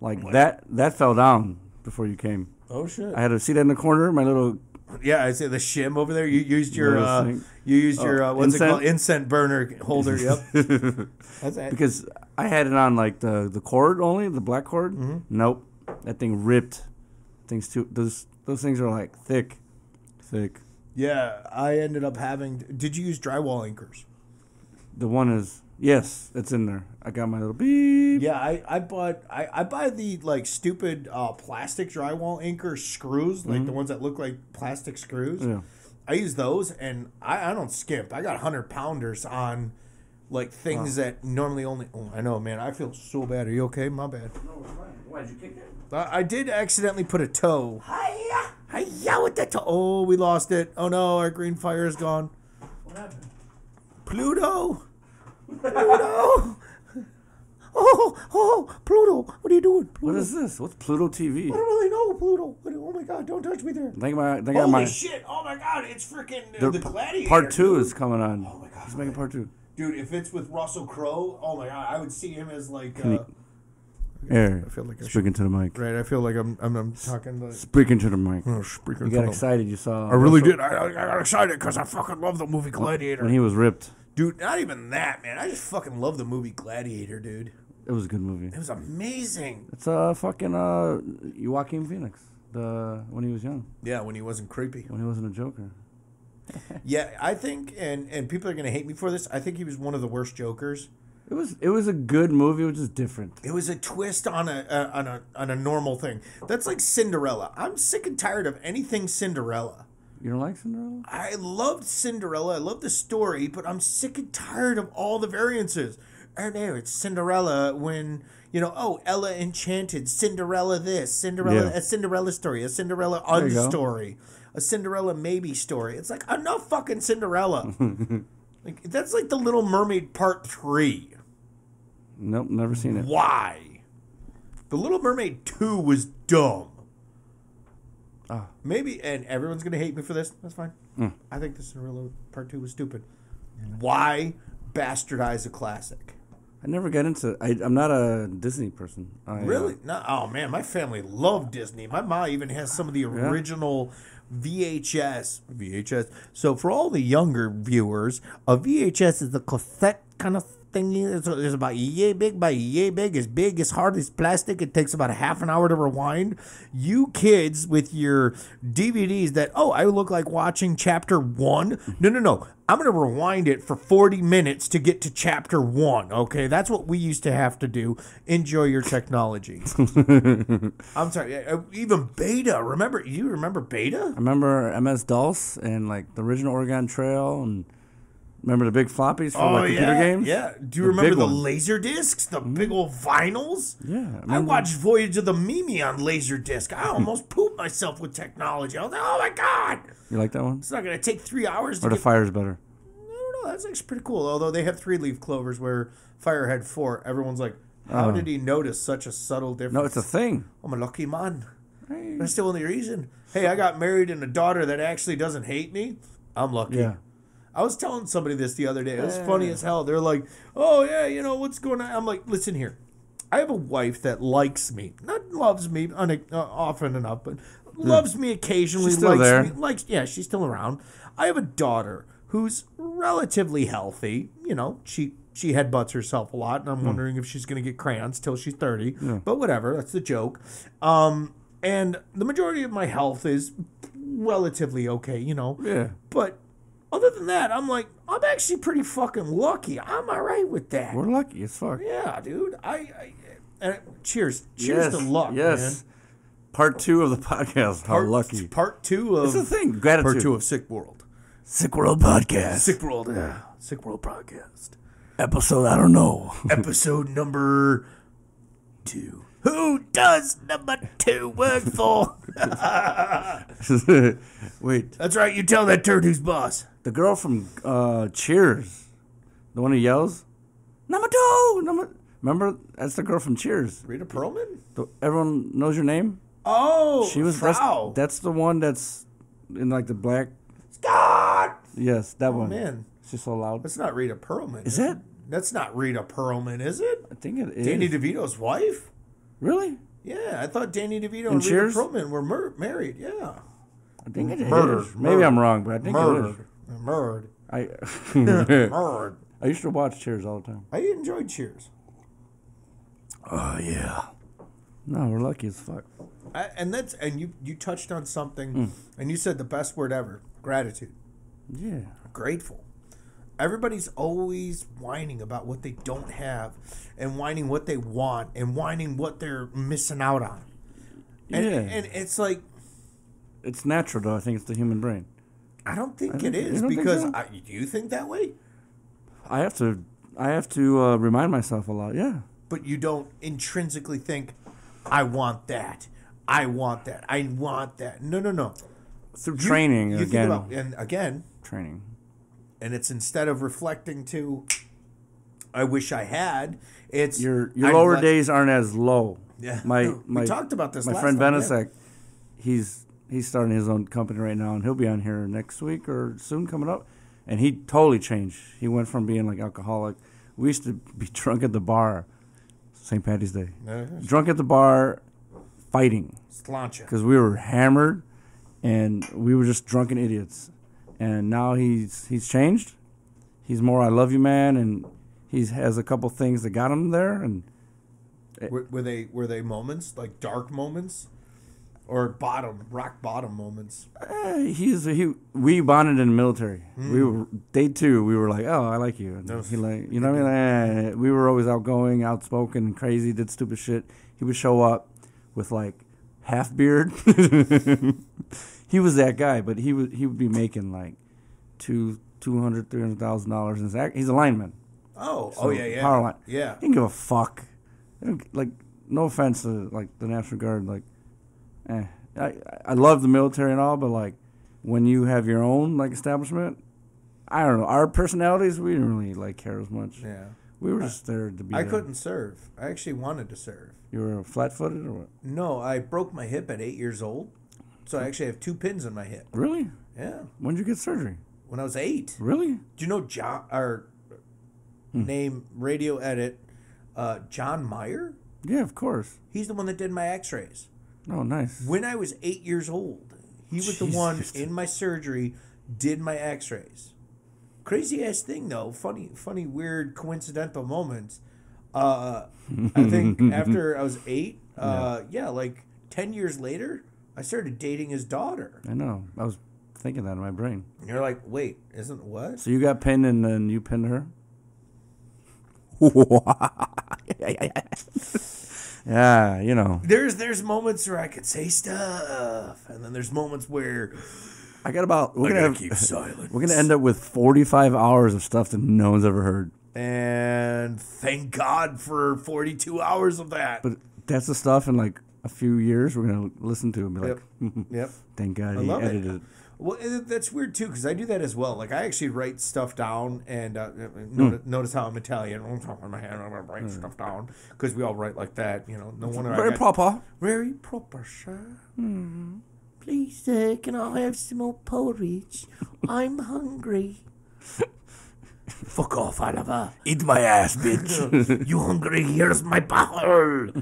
Like that that fell down before you came. oh shit. I had to see that in the corner, my little yeah, I see the shim over there. You used your Little uh, thing. you used your uh, what's it incense? called incense burner holder. Yep. [LAUGHS] That's it. because I had it on like the the cord only, the black cord. Mm-hmm. Nope. That thing ripped. Things too those those things are like thick. Thick. Yeah, I ended up having. Did you use drywall anchors? The one is yes, it's in there. I got my little beep. Yeah, I, I bought I, I buy the like stupid uh, plastic drywall anchor screws, like the ones that look like plastic screws. Yeah. I use those, and I, I don't skimp. I got hundred pounders on like things that normally only. Oh, I know, man. I feel so bad. Are you okay? My bad. No, it's fine. Why'd you kick it? I, I did accidentally put a toe. Hiya, hiya with the toe. Oh, we lost it. Oh no, our green fire is gone. What happened? Pluto, Pluto. [LAUGHS] Oh, oh, Pluto. What are you doing? Pluto. What is this? What's Pluto TV? I don't really know, Pluto. Oh my God! Don't touch me there. I think my I think I Holy my shit! Oh my God! It's freaking uh, the the, Gladiator. part two dude. is coming on. Oh my God, He's making part two. Dude, if it's with Russell Crowe, oh my God, I would see him as like. Can Uh, Here, I feel like I should. speaking to the mic. Right, I feel like I'm I'm, I'm talking. Like, Speaking to the mic. oh, speaking You got excited. You saw. I really did. I, I I got excited because I fucking love the movie Gladiator. when he was ripped. Dude, not even that, man. I just fucking love the movie Gladiator, dude. It was a good movie. It was amazing. It's uh fucking uh Joaquin Phoenix. The when he was young, Yeah, when he wasn't creepy. when he wasn't a Joker. [LAUGHS] Yeah, I think, and and people are gonna hate me for this. I think he was one of the worst Jokers. It was it was a good movie. It was just different. It was a twist on a, on a on a normal thing. That's like Cinderella. I'm sick and tired of anything Cinderella. You don't like Cinderella? I loved Cinderella. I love the story, but I'm sick and tired of all the variances. Oh no, it's Cinderella when you know. Oh, Ella Enchanted, Cinderella this, Cinderella Yeah. a Cinderella story, a Cinderella There you go. unstory, a Cinderella maybe story. It's like enough fucking Cinderella. [LAUGHS] like that's like the Little Mermaid Part Three. Nope, never seen it. Why? The Little Mermaid 2 was dumb. Ah. Maybe, and everyone's going to hate me for this. That's fine. I think the Cinderella Part 2 was stupid. Why bastardize a classic? I never got into. I, I'm not a Disney person. I, uh, Really? No. Oh, man, my family loved Disney. My mom even has some of the original VHS. VHS. So, for all the younger viewers, a VHS is a cassette kind of thingy. It's, it's about yay big by yay big. It's big, it's hard, it's plastic. It takes about a half an hour to rewind. You kids with your DVDs that, oh, I look like watching chapter one. No, no, no. I'm going to rewind it for 40 minutes to get to chapter one. Okay. That's what we used to have to do. Enjoy your technology. [LAUGHS] I'm sorry. uh, Even Beta. Remember, you remember Beta? I remember MS DOS and like the original Oregon Trail and remember the big floppies for like oh, computer Oh, yeah. games. Yeah. Do you The remember big the ones. laser discs, the mm-hmm. big old vinyls? Yeah, I I, remember- watched Voyage of the Mimi on laser disc. I almost pooped myself with technology. I was like, oh my god, You like that one? it's not gonna take three hours to Or the get. fire's better. I don't know. That's actually pretty cool. Although they have three leaf clovers where Fire had four. Everyone's like, how oh. did he notice such a subtle difference? Oh. No, it's a thing. I'm a lucky man. That's the only reason. Hey, I got married and a daughter that actually doesn't hate me. I'm lucky. Yeah. I was telling somebody this the other day. It was funny as hell. They're like, "Oh yeah, you know what's going on?" I'm like, "Listen here, I have a wife that likes me, not loves me un- uh, often enough, but loves me occasionally. She's still likes there. me, likes yeah, she's still around. I have a daughter who's relatively healthy. You know, she she headbutts herself a lot, and I'm wondering if she's going to get crayons till she's 30. But whatever, that's the joke. Um, and the majority of my health is relatively okay, you know. Yeah. But other than that, I'm like, I'm actually pretty fucking lucky. I'm all right with that. We're lucky as fuck. Yeah, dude. I, I and cheers, cheers to luck, Yes. man. Part two of the podcast. How Part, lucky. Part two of It's the thing. Gratitude. part two of Sick World. Sick World Podcast. Sick World, yeah. Sick World podcast. Episode, I don't know. Episode number two. Who does number two work for? [LAUGHS] Wait, That's right. You tell that turd who's boss. the girl from uh, Cheers, the one who yells, number two, number. Remember, that's the girl from Cheers. Rita Perlman. The, everyone knows your name. Oh, She was that's, Frau. that's the one that's in like the black. Scott. Yes, that one. Oh, Man, she's so loud. that's not Rita Perlman. Is it? it? That's not Rita Perlman, is it? I think it is. Danny DeVito's wife? Really? Yeah, I thought Danny DeVito In and Cheers? Rita Perlman were mur- married. Yeah, I think it is. Murdered. Maybe Murdered. I'm wrong, but I think it murdered, murdered. I [LAUGHS] murdered. I used to watch Cheers all the time. I enjoyed Cheers, Oh yeah. No, we're lucky as fuck. I, and that's and you you touched on something, Mm. and you said the best word ever: gratitude. Yeah. grateful. Everybody's always whining about what they don't have and whining what they want and whining what they're missing out on. And, Yeah. and it's like, It's natural though. I think it's the human brain. I don't think think- it think because so? I, do you think that way? I have to. I have to uh, remind myself a lot. Yeah. But you don't intrinsically think, I want that. I want that. I want that. No, no, no. Through You- training you again. about- and again, training. And it's instead of reflecting to, I wish I had. It's Your your I'd lower days aren't as low. Yeah. My No, we my talked about this My last friend time, yeah. He's he's starting his own company right now, and he'll be on here next week or soon coming up. And he totally changed. He went from being like alcoholic. We used to be [LAUGHS] drunk at the bar, St. Patty's Day. Drunk at the bar, fighting. Because we were hammered and we were just drunken idiots. And now he's he's changed. He's more I love you man, and he has a couple things that got him there. And Were, were they were they moments like dark moments, or bottom rock bottom moments? eh, he's he we bonded in the military. We were day two. We were like, oh, I like you. Was- he like you know what I mean. Eh, we were always outgoing, outspoken, crazy, did stupid shit. He would show up with like half beard. [LAUGHS] he was that guy, but he would he would be making like two two hundred three hundred thousand dollars in his act. He's a lineman. Oh, So, oh yeah, yeah, power line. yeah. He didn't give a fuck. Like no offense to like the National Guard, like, eh. I I love the military and all, but like when you have your own like establishment, I don't know. Our personalities, we didn't really like care as much. Yeah, We were just there to be. I there. couldn't serve. I actually wanted to serve. You were flat-footed or what? No, I broke my hip at eight years old, so I actually have two pins in my hip. Really? Yeah, When did you get surgery? when I was eight. Really? Do you know John? Our Hmm. name radio edit, uh, John Meyer. Yeah, of course. He's the one that did my X-rays. Oh, nice. When I was eight years old, he was the one in my surgery, did my X-rays. Crazy ass thing though. Funny, funny, weird, coincidental moments. Uh, I think [LAUGHS] after I was eight, uh, yeah. like ten years later, I started dating his daughter. I know. I was thinking that in my brain. And you're like, wait, isn't what? So you got pinned and then you pinned her? [LAUGHS] yeah, you know. There's there's moments where I could say stuff, and then there's moments where I got about we're I gonna have, keep silent. we're gonna end up with 45 hours of stuff that no one's ever heard. And thank God for 42 hours of that. But that's the stuff in like a few years we're gonna listen to and be like, Yep. [LAUGHS] yep. thank God he it. edited it. Well, that's weird too because I do that as well. Like I actually write stuff down, and uh, Hmm. notice, notice how I'm Italian. I'm [LAUGHS] talking my hand. I'm gonna write stuff down because we all write like that. You know, no wonder Very got- proper. Very proper, sir. Please, uh, can I have some more porridge? I'm hungry. [LAUGHS] Fuck off, Oliver. Eat my ass, bitch. you hungry? Here's my butthole.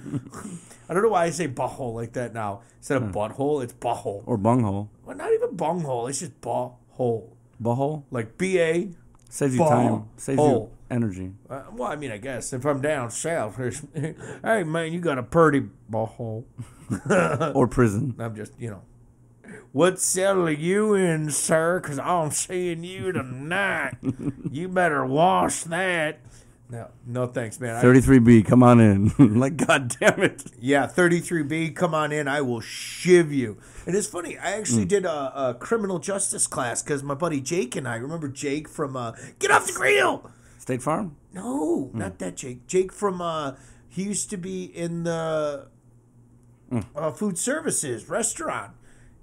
I don't know why I say butthole like that now. Instead of butthole, it's butthole. or bunghole. Well, not even bunghole. It's just butthole. Butthole. Like B A Saves you Ball. time. Saves Oh. you energy. Uh, well, I mean, I guess if I'm down south, there's- [LAUGHS] hey man, you got a pretty ball. [LAUGHS] Or prison. I'm just, you know, what cell are you in, sir? Because I'm seeing you tonight. [LAUGHS] you better wash that. No, no thanks, man. 33B, come on in. [LAUGHS] like, god damn it. yeah, 33B, come on in. I will shiv you. And it's funny, I actually did a, a criminal justice class because my buddy Jake and I, remember Jake from uh, Get Off the Grill? State Farm? No, Hmm. not that Jake. Jake from uh he used to be in the Hmm. uh, food services restaurant.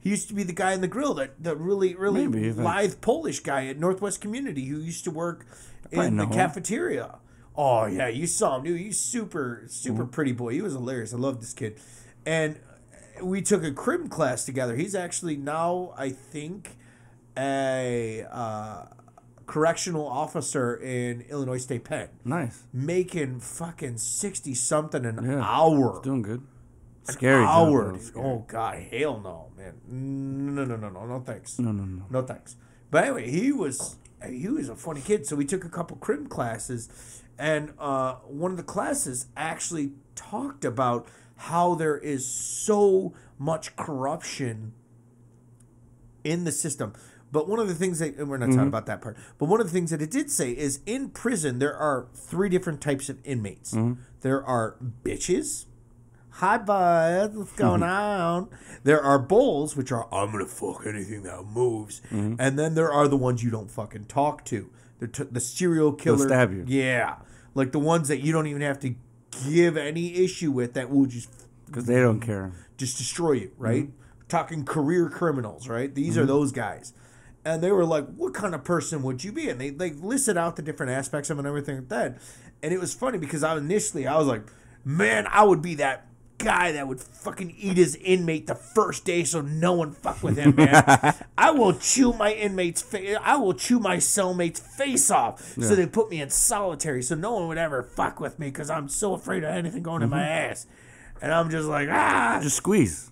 He used to be the guy in the grill that the really really Maybe, lithe Polish guy at Northwest Community who used to work in the cafeteria. Oh yeah, you saw him, dude. He's super super Hmm. pretty boy. He was hilarious. I love this kid. And we took a crim class together. He's actually now I think a uh, correctional officer in Illinois State Penn Nice. making fucking 60 something an Yeah. hour. Doing good. Scary. hour. though. dude. Scary. Oh god, hell no, man. No, no, no, no, no thanks. No, no, no. No thanks. But anyway, he was he was a funny kid. So we took a couple crim classes, and uh, one of the classes actually talked about how there is so much corruption in the system. But one of the things that and we're not talking about that part. But one of the things that it did say is in prison there are three different types of inmates. There are bitches. Hi bud, what's mm-hmm. going on? There are bulls, which are I'm gonna fuck anything that moves, mm-hmm. and then there are the ones you don't fucking talk to. T- the serial killer. stab you. Yeah, like the ones that you don't even have to give any issue with that will just Because they don't care. just destroy you, right? Mm-hmm. Talking career criminals, right? These are mm-hmm. those guys. And they were like, "What kind of person would you be?" And they they listed out the different aspects of it and everything like that. And it was funny because I initially I was like, "Man, I would be that guy that would fucking eat his inmate the first day so no one fuck with him, man. [LAUGHS] I will chew my inmate's face. I will chew my cellmate's face off so they put me in solitary so no one would ever fuck with me because I'm so afraid of anything going in my Mm-hmm. ass." And I'm just like, ah, Just squeeze.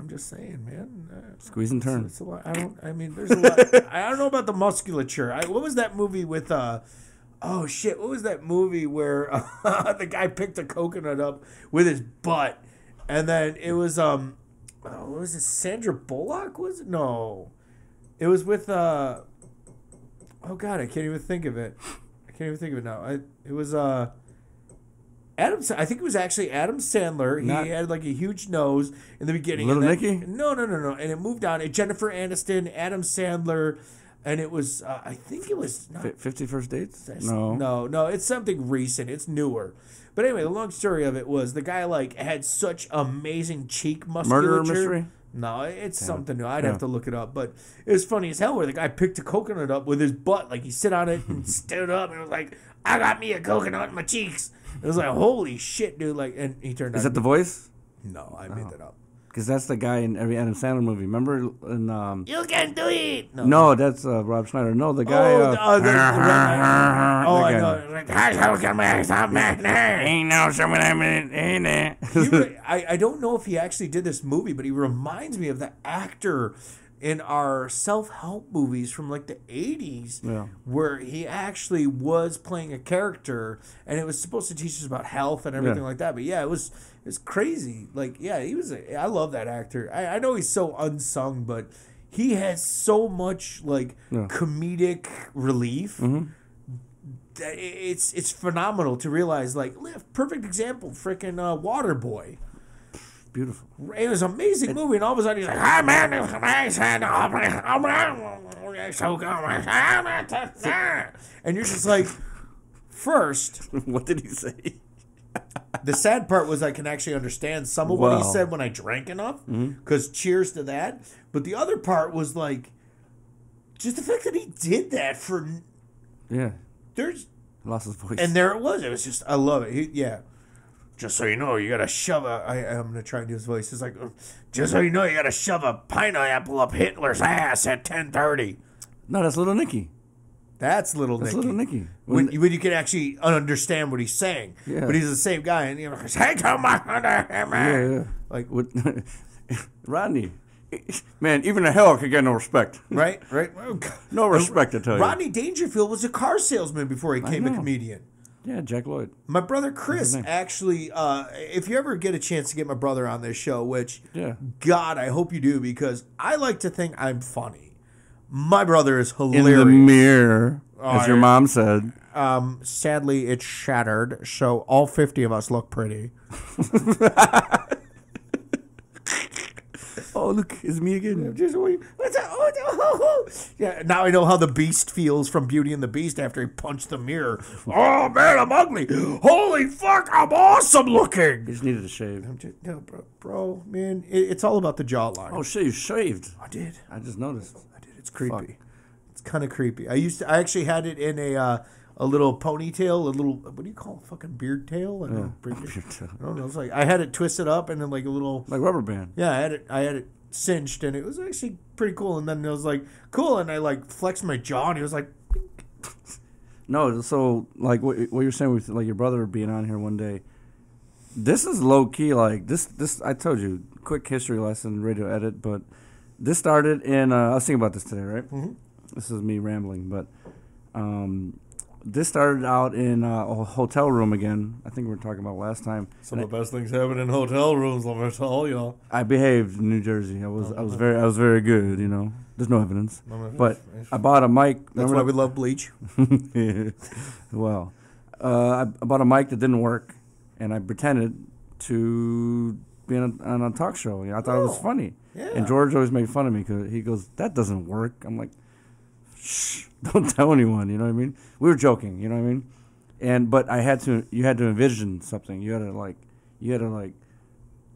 I'm just saying, man. Uh, Squeeze and turn. it's lot. I don't. I mean, there's a lot. [LAUGHS] I don't know about the musculature. I, what was that movie with? uh Oh shit! What was that movie where [LAUGHS] uh, the guy picked a coconut up with his butt, and then it was um, oh, what was it? Sandra Bullock was it? No, it was with uh. Oh god, I can't even think of it. I can't even think of it now. I it was uh. Adam, I think it was actually Adam Sandler. He Not- had like a huge nose in the beginning. Little and then- Nicky? No, no, no, no. And it moved on. And Jennifer Aniston, Adam Sandler, and it was. Uh, I think it was not. Fi 50 First Dates? No. no, no. It's something recent. It's newer. But anyway, the long story of it was the guy like had such amazing cheek musculature. Murder mystery? No, it's something new. I'd have to look it up. But it was funny as hell where the guy picked a coconut up with his butt. Like he sit on it and [LAUGHS] stood up and was like, I got me a coconut in my cheeks. It was like, holy shit, dude. Like, and he turned out. Is that the voice? no, I made that up. Because that's the guy in every Adam Sandler movie. Remember? In, um, You can do it. No. no, that's uh, Rob Schneider. No, the guy. Oh, uh, the- oh, the- [LAUGHS] oh, I know. Like, "Hi, how come I stop? Ain't no someone I'm in, it? [LAUGHS] I, I don't know if he actually did this movie, but he reminds me of the actor in our self help movies from like the 80s, Yeah. where he actually was playing a character and it was supposed to teach us about health and everything Yeah. like that. But yeah, it was it was crazy. Like, yeah, he was, a, I love that actor. I, I know he's so unsung, but he has so much like Yeah. comedic relief Mm-hmm. that it's it's phenomenal to realize like perfect example freaking uh, Waterboy. Beautiful. It was an amazing movie, and all of a sudden he's like, "Hi man, it's amazing. I'm so good." Oh, oh, oh, and you're just like, first, [LAUGHS] what did he say? the sad part was I can actually understand some of what he Wow. said when I drank enough, mm-hmm. because cheers to that. But the other part was like, just the fact that he did that for Yeah. there's Lost his voice. And there it was. It was just, I love it. He, yeah. Just so you know, you gotta shove a. I, I'm gonna try and do his voice. It's like, just so you know, you gotta shove a pineapple up Hitler's ass at 10:30. no, that's Little Nicky. That's little That's Nicky. Little Nicky. When, when you can actually understand what he's saying, Yeah. but he's the same guy, and you know, hey, come on, [LAUGHS] yeah, yeah. like With [LAUGHS] Rodney, Man, even a hell could get no respect. [LAUGHS] right? Right? No respect, I tell you. Rodney Dangerfield was a car salesman before he became a comedian. Yeah, Jack Lloyd. My brother Chris actually, uh, if you ever get a chance to get my brother on this show, which Yeah. God, I hope you do because I like to think I'm funny. My brother is hilarious. In the mirror, as your mom said. um, sadly, it's shattered, so all 50 of us look pretty. [LAUGHS] Oh, look, it's me again. Just wait. What's that? Oh, oh, oh. Yeah, now I know how the Beast feels from Beauty and the Beast after he punched the mirror. Oh man, I'm ugly. Holy fuck, I'm awesome looking. He just needed a shave. I'm just, no, bro, bro, man, it, it's all about the jawline. Oh shit, you shaved. I did. I just noticed. I did. It's creepy. Fuck. It's kind of creepy. I used to. I actually had it in a uh, a little ponytail, a little. What do you call it? Fucking beard tail? I don't, [LAUGHS] beard tail. I don't know. It's like I had it twisted up and then like a little. Like rubber band. Yeah, I had it. I had it cinched and it was actually pretty cool. And then it was like cool, and I like flexed my jaw, and he was like, No, so like what, what you're saying with like your brother being on here one day. This is low key like this. This I told you, quick history lesson, radio edit. But this started in. Uh, I was thinking about this today, right? Mhm. This is me rambling, but um, this started out in uh, a hotel room again. I think we were talking about last time. "Some of the best things happen in hotel rooms." Let me tell y'all. I behaved in New Jersey. I was I was very I was very good. You know, there's no evidence. But I bought a mic. That's remember why the- we love bleach. [LAUGHS] well, uh, I I bought a mic that didn't work, and I pretended to be on a, on a talk show. You know, I thought it was Oh, funny. yeah. And George always made fun of me because he goes, "That doesn't work." I'm like, "Shh, [LAUGHS] don't tell anyone." You know what I mean? We were joking. You know what I mean? And but I had to. You had to envision something. You had to like. You had to like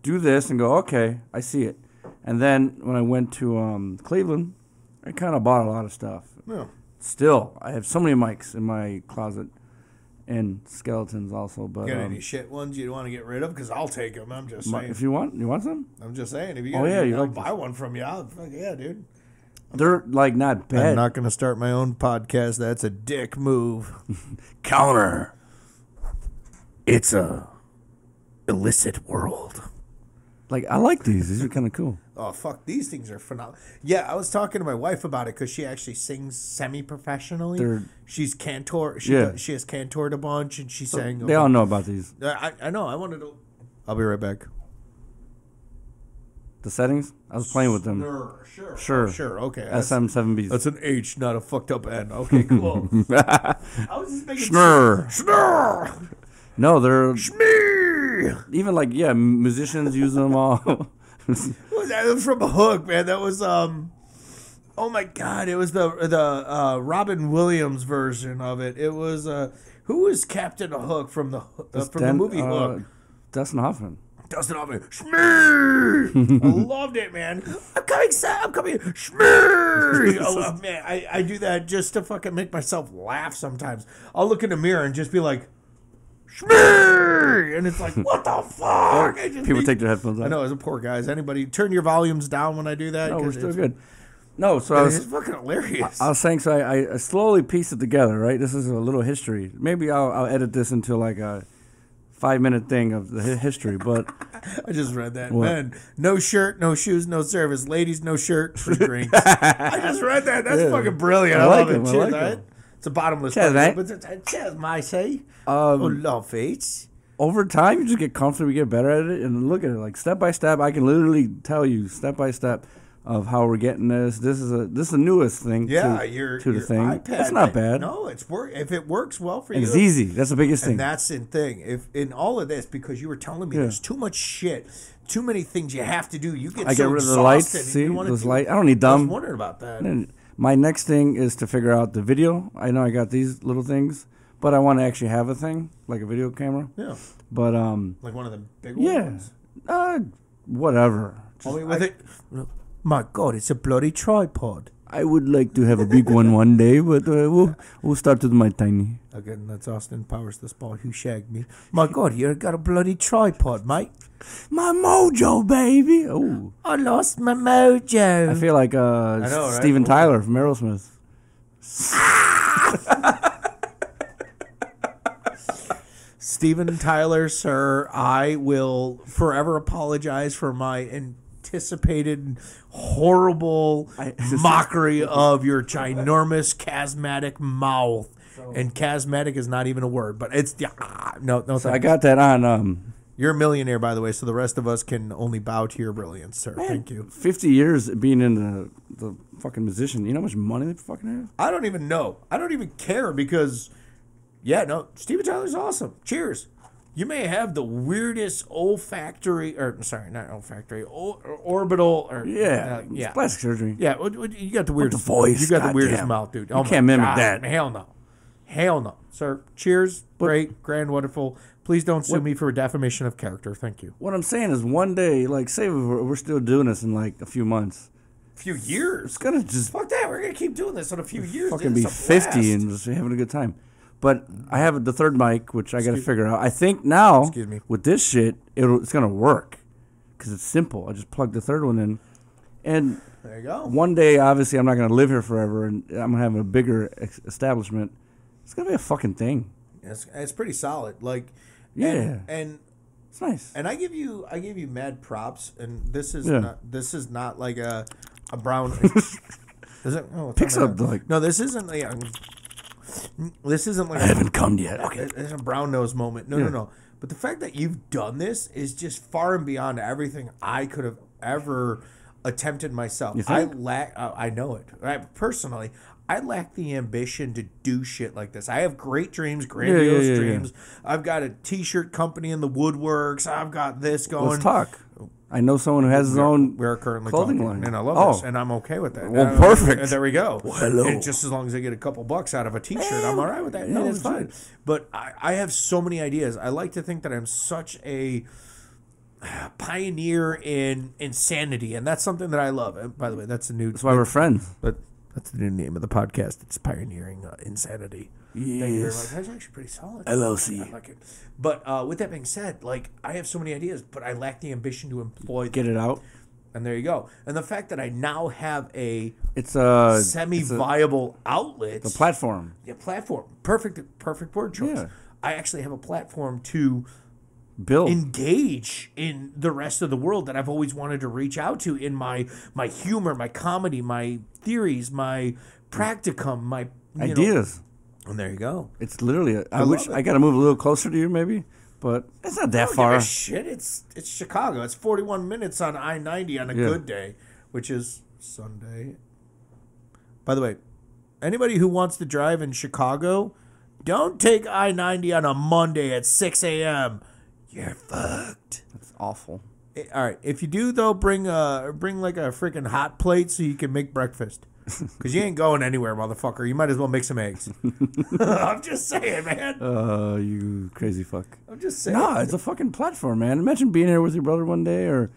do this and go, "Okay, I see it." And then when I went to um, Cleveland, I kind of bought a lot of stuff Yeah. still i have so many mics in my closet and skeletons also but Got um, any shit ones you want to get rid of? Because I'll take them. I'm just saying. if you want you want some I'm just saying. If you Oh, yeah, you I'll like buy one from you. I'll, fuck yeah, dude. They're like not bad I'm not gonna start my own podcast. That's a dick move. [LAUGHS] counter It's a illicit world. like i like these these are kind of cool Oh fuck, these things are phenomenal. Yeah, I was talking to my wife about it because she actually sings semi-professionally. They're- She's cantor. She Yeah. she has cantored a bunch, and she sang. they all know about these I, I know. I wanted to. I'll be right back. The settings i was playing with them Sure, sure, Sure. sure. Okay, that's, SM7Bs that's an H, not a fucked up N. Okay, [LAUGHS] cool. I was just making Schnurr. Schnurr. no they're Me. even like yeah musicians use them all [LAUGHS] that? Was from a Hook, man. That was um. Oh my God! It was the the uh, Robin Williams version of it. It was uh, who was Captain Hook from the uh, from the movie uh, Hook? dustin hoffman Dustin Hoffman. Shmee! I [LAUGHS] loved it, man. I'm coming, Sam. I'm coming. Shmee! [LAUGHS] oh man, I, I do that just to fucking make myself laugh. Sometimes I'll look in the mirror and just be like, Shmee! and it's like, what the [LAUGHS] fuck? People take their headphones off I know, as a poor guy, guys. Anybody turn your volumes down when I do that? no we're still good no so i It's was fucking hilarious. I was saying, so I, I slowly pieced it together, right? This is a little history. Maybe I'll, I'll edit this into like a five minute thing of the history, but I just read that. What? No shirt, no shoes, no service. Ladies, no shirt, free [LAUGHS] drinks. I just read that. That's Yeah. fucking brilliant. I, I like love it. I Cheers, like right? It's a bottomless Cheers, pit, but it's, it's, cheers, my say. um, oh, love it. over time, you just get comfortable, you get better at it, and look at it like step by step. I can literally tell you step by step of how we're getting this. This is a this is the newest thing. Yeah, to, your to the your thing. iPad. It's not bad. No, it's work. If it works well for you, it's easy. That's the biggest thing. And that's the thing. If in all of this, because you were telling me Yeah. there's too much shit, too many things you have to do. You get I so get rid of the lights. See those lights. I don't need dumb. I was wondering about that. My next thing is to figure out the video. I know I got these little things, but I want to actually have a thing like a video camera. Yeah, But um, like one of the big yeah, ones. uh, whatever. I mean, with it. My God, it's a bloody tripod. I would like to have a big one one day, but uh, we'll we'll start with my tiny. Again, that's Austin Powers, the spy who shagged me. My God, you got a bloody tripod, mate. My mojo, baby. Oh, I lost my mojo. I feel like uh, know, right? Steven. Tyler from Aerosmith. [LAUGHS] Steven Tyler, sir, I will forever apologize for my anticipated horrible I- mockery of your ginormous chasmatic mouth. And chasmatic is not even a word, but it's yeah, no, no. So I got that on um, You're a millionaire, by the way, so the rest of us can only bow to your brilliance, sir. Thank you. 50 years being in the, the fucking musician. You know how much money they fucking have? I don't even know. I don't even care because, yeah, no, Steven Tyler's awesome. Cheers. You may have the weirdest olfactory, or sorry, not olfactory, or, orbital, or Yeah. uh, yeah, plastic surgery. yeah. what- what- You got the weirdest voice, You got the weirdest goddamn. mouth, dude. You Oh my can't mimic God, that. Hell no, hell no, sir. Cheers. Great, grand, wonderful. Please don't sue me for defamation of character. Thank you. What I'm saying is one day, like, say we're, we're still doing this in like a few months. A few years. It's gonna just Fuck that. We're gonna keep doing this in a few years. fucking dude. be 50 blast. and just having a good time. But I have the third mic, which I got to figure out. I think now Excuse me. with this shit, it'll, it's gonna work because it's simple. I just plug the third one in, and there you go. one day, obviously, I'm not gonna live here forever, and I'm gonna have a bigger ex- establishment. It's gonna be a fucking thing. It's, it's pretty solid. Like, Yeah. and, and It's nice. and I give you I give you mad props. And this is Yeah. not this is not like a a brown. [LAUGHS] is it? Oh, Picks up, like- no. This isn't like. This isn't like I haven't come yet. Okay. It's a brown nose moment. No, Yeah. no, no. But the fact that you've done this is just far and beyond everything I could have ever attempted myself. I lack. Uh, I know it. I, personally, I lack the ambition to do shit like this. I have great dreams, grandiose yeah, yeah. dreams. I've got a t-shirt company in the woodworks. I've got this going. Let's talk. I know someone who has his own. We're currently clothing talking, line. and I love Oh. this, and I'm okay with that. Well, perfect. and there we go. hello. And just as long as I get a couple bucks out of a T-shirt, I'm all right with that. Yeah, that's fine. But I, I have so many ideas. I like to think that I'm such a [SIGHS] pioneer in insanity, and that's something that I love. And by the way, that's a new. That's why we're friends. But that's the new name of the podcast. It's pioneering uh, insanity. Thank you very much. Yes. That's actually pretty solid. LLC. I like it. But uh, with that being said, like I have so many ideas, but I lack the ambition to employ them. Get it out. And there you go. And the fact that I now have a It's a it's a semi-viable outlet, The platform. yeah, platform, perfect, perfect word choice. Yeah. I actually have a platform to build engage in the rest of the world that I've always wanted to reach out to in my my humor, my comedy, my theories, my practicum, my you know- ideas. And there you go. It's literally. A, I, love wish. I got to move a little closer to you, maybe, but it's not that I far. a shit. It's it's Chicago. It's 41 minutes on I 90 on a Yeah. good day, which is Sunday. By the way, anybody who wants to drive in Chicago, don't take I 90 on a Monday at 6 a.m. You're fucked. It's awful. Eh, All right. If you do though, bring uh bring like a freaking hot plate so you can make breakfast. [LAUGHS] Cause you ain't going anywhere, motherfucker. You might as well make some eggs. [LAUGHS] [LAUGHS] I'm just saying, man. Uh, you crazy fuck. I'm just saying. No, it's a fucking platform, man. Imagine being here with your brother one day, or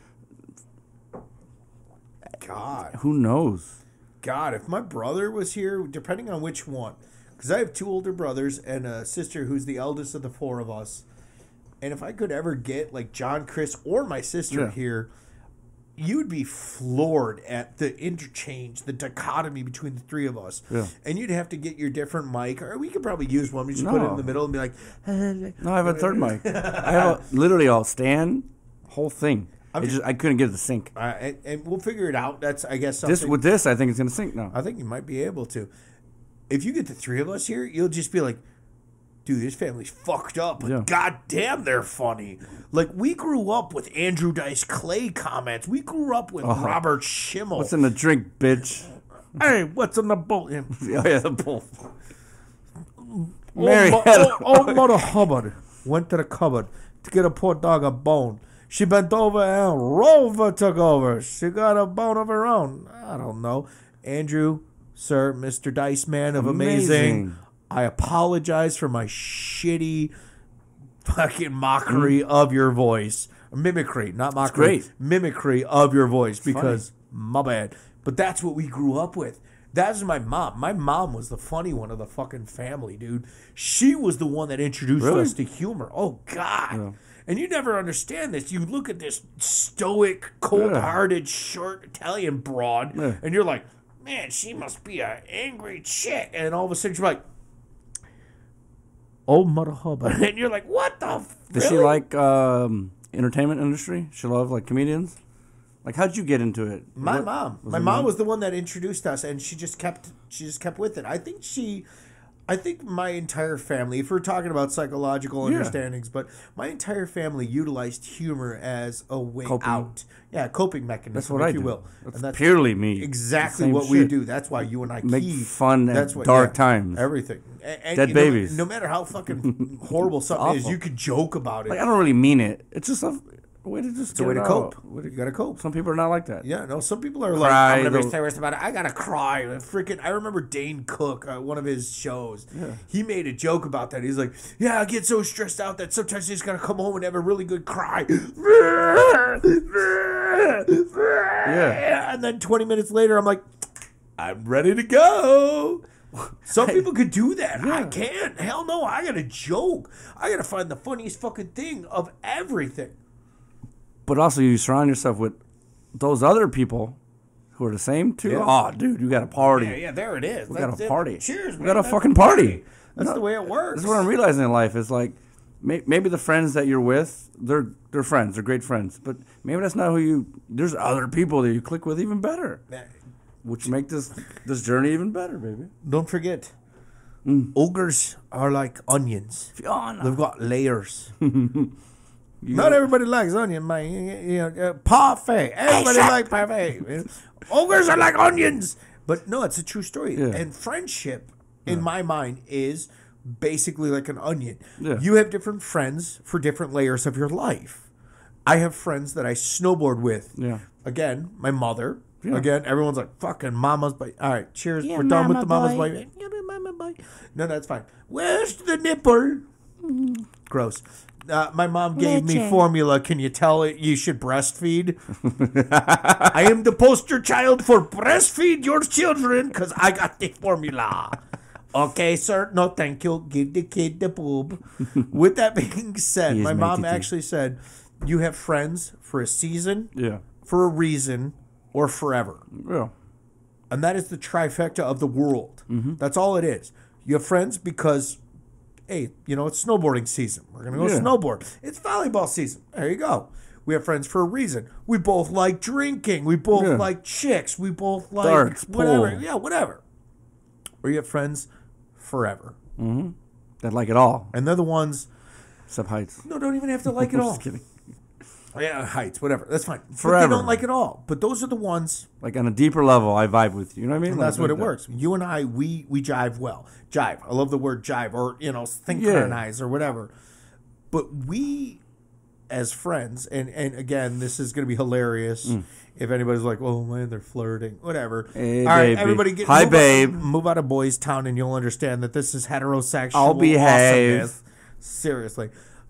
God. who knows? God, if my brother was here, depending on which one, because I have two older brothers and a sister who's the eldest of the four of us, and if I could ever get like John, Chris, or my sister Yeah. here, you'd be floored at the interchange, the dichotomy between the three of us. Yeah. And you'd have to get your different mic, or we could probably use one. We just put it in the middle and be like, No, I have a third mic. I have a, [LAUGHS] literally a stand, whole thing. Just- I couldn't get it to sync. uh, and, and we'll figure it out. That's I guess something. This with this, I think it's gonna sync now. I think you might be able to. If you get the three of us here, you'll just be like, dude, his family's fucked up, but Yeah. goddamn, they're funny. Like, we grew up with Andrew Dice Clay comments. We grew up with uh-huh. Robert Schimmel. Oh. What's in the drink, bitch? hey, what's in the boat? [LAUGHS] oh yeah, the bull. Oh, Mary mo- had oh, oh, Mother Hubbard went to the cupboard to get a poor dog a bone. She bent over and Rover took over. She got a bone of her own. I don't know. Andrew, sir, Mr. Dice Man of Amazing. Amazing. I apologize for my shitty fucking mockery of your voice. Mimicry, not mockery. Mimicry of your voice because my bad. But that's what we grew up with. That's my mom. My mom was the funny one of the fucking family, dude. She was the one that introduced Really? us to humor. Oh God. And you never understand this. You look at this stoic, cold-hearted, short Italian broad, Yeah. and you're like, "Man, she must be an angry chick." And all of a sudden, you're like, "Oh, mother hubbard!" [LAUGHS] And you're like, "What the? F- Does she like um, entertainment industry? She love like comedians. Like, how'd you get into it? My What- mom. My it mom was the one that introduced us, and she just kept she just kept with it. I think she, I think my entire family. If we're talking about psychological Yeah. understandings, but my entire family utilized humor as a way Coping. out. Yeah, coping mechanism, That's what if I you do. will. That's, and that's purely me. exactly what we do. That's why you and I Make keep fun at that's what, dark yeah, times. Everything. A- And, Dead you know, babies. No matter how fucking [LAUGHS] horrible something is, you could joke about it. Like, I don't really mean it. It's just a way to just it's a way to cope. out. Way to- You gotta cope. Some people are not like that. Yeah, no. Some people are Cry, like, I'm gonna be they'll- serious about it. I gotta cry. Freaking, I remember Dane Cook, uh, one of his shows. He made a joke about that. He's like, "Yeah, I get so stressed out that sometimes I just gotta come home and have a really good cry." Yeah. and then 20 minutes later, I'm like, "I'm ready to go." Some people could do that. I can't. Hell no. I gotta joke. I gotta find the funniest fucking thing of everything. But also, you surround yourself with those other people who are the same too. Yeah. Oh, dude, you got a party. Yeah, yeah, there it is. We got a it. party. Cheers. We man. got a That's fucking the party. That's No, the way it works. This is what I'm realizing in life. Is like maybe the friends that you're with, they're they're friends, they're great friends. But maybe that's not who you. There's other people that you click with even better, which make this this journey even better, baby. Don't forget, Mm. ogres are like onions. Fiona. They've got layers. [LAUGHS] Not everybody likes onion, man. You know, uh, parfait. Everybody like parfait. Ogres are like onions. But no, it's a true story. Yeah. And friendship, in my mind, is basically like an onion. Yeah. You have different friends for different layers of your life. I have friends that I snowboard with. Yeah. Again, my mother. Yeah. Again, everyone's like, fucking mama's boy. All right, cheers. We're done with the mama's boy. boy. Yeah, mama boy. No, that's fine. Where's the nipple? Gross. Uh, my mom gave me formula. Can you tell it you should breastfeed? [LAUGHS] I am the poster child for breastfeed your children because I got the formula. Okay, sir. No, thank you. Give the kid the boob. [LAUGHS] With that being said, my mom actually said, "You have friends for a season, Yeah. for a reason, or forever." Yeah. and that is the trifecta of the world. That's all it is. You have friends because, hey, you know it's snowboarding season. We're gonna go Yeah. snowboard. It's volleyball season. There you go. We have friends for a reason. We both like drinking. We both Yeah. like chicks. We both like Darts, whatever. pool. Yeah, whatever. Or you have friends forever, mm-hmm. That like it all, and they're the ones. except heights. No, don't even have to like [LAUGHS] it all. Just kidding. Yeah, heights, whatever. That's fine. But Forever. they don't like it all. But those are the ones Like on a deeper level, I vibe with you. You know what I mean? Like- that's what like it that. works. You and I, we we jive well. Jive. I love the word jive, or you know, synchronize, or whatever. But we, as friends, and and again, this is going to be hilarious. If anybody's like, "Oh man, they're flirting," whatever. Mm. Hey, All right, baby. everybody, get Hi, move babe. Out, move out of Boystown, and you'll understand that this is heterosexual. I'll behave. awesomeness. Seriously.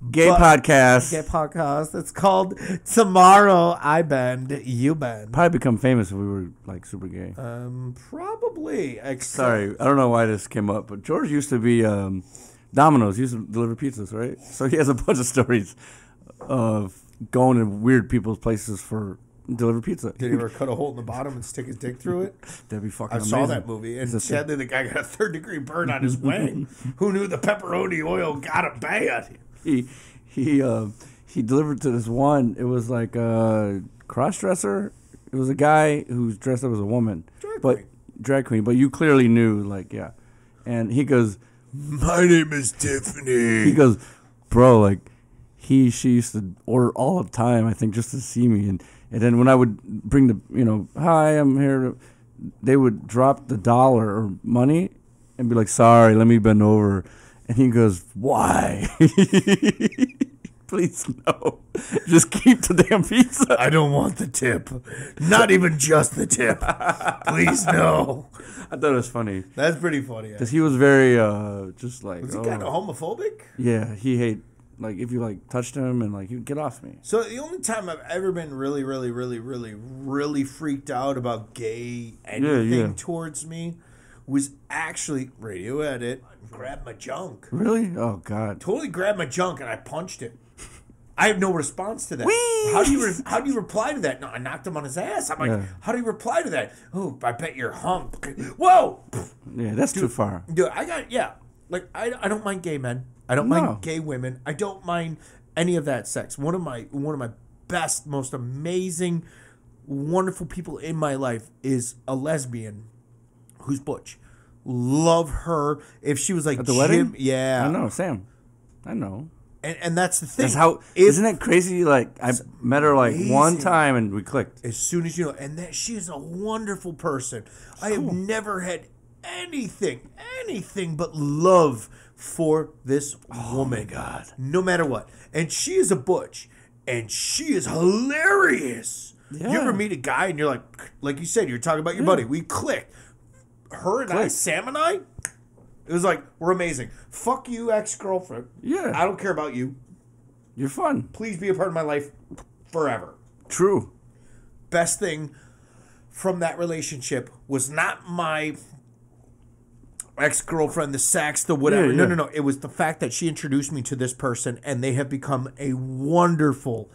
Gay But- podcast. Gay podcast. It's called Tomorrow I Bend, You Bend. Probably become famous if we were like super gay. Um, probably. Except Sorry, I don't know why this came up, but George used to be um, Domino's. He used to deliver pizzas, right? So he has a [LAUGHS] bunch of stories of going to weird people's places for deliver pizza. Did he ever cut a hole in the bottom and stick his dick through it? [LAUGHS] That'd be fucking I amazing. saw that movie, and It's a- sadly, the guy got a third degree burn on his wing. [LAUGHS] Who knew the pepperoni oil got him bad? He he uh, he delivered to this one. It was like a cross dresser. It was a guy who's dressed up as a woman, Drag but queen. drag queen. But you clearly knew, like, yeah. And he goes, My name is Tiffany. he goes, bro, like he she used to order all the time. I think just to see me, and and then when I would bring the you know, hi, I'm here. They would drop the dollar or money and be like, sorry, let me bend over. And he goes, why? [LAUGHS] Please no, just keep the damn pizza. I don't want the tip. Not even just the tip. Please, no. I thought it was funny That's pretty funny. because he was very uh just like Was he oh, kind of homophobic? yeah he hate like if you like touched him and like he'd get off me. So the only time I've ever been really, really, really, really, really freaked out about gay anything yeah. towards me was actually radio edit. Grab my junk. Really? Oh God. Totally grabbed my junk and I punched it. I have no response to that. Whee! How do you re- how do you reply to that? No, I knocked him on his ass. I'm like, Yeah. how do you reply to that? Oh, I bet you're hump. Whoa, Yeah, that's too far. dude, I got yeah. Like I, I don't mind gay men. I don't No. mind gay women. I don't mind any of that sex. One of my one of my best, most amazing, wonderful people in my life is a lesbian who's butch. Love her. If she was like At the wedding? yeah, I know Sam. I know. And, and that's the thing. That's how. If- isn't it crazy? Like I met her like one time and we clicked. as soon as you know, and that she is a wonderful person. I have never had anything, anything but love for this oh woman. God. no matter what, and she is a butch, and she is hilarious. You ever meet a guy and you're like, like you said, you're talking about your buddy. We clicked. Her and I, Sam and I, it was like we're amazing. Fuck you, ex girlfriend. Yeah. I don't care about you. You're fun. Please be a part of my life forever True. best thing from that relationship was not my ex girlfriend, the sex, the whatever. Yeah, No, no, no. It was the fact that she introduced me to this person and they have become a wonderful,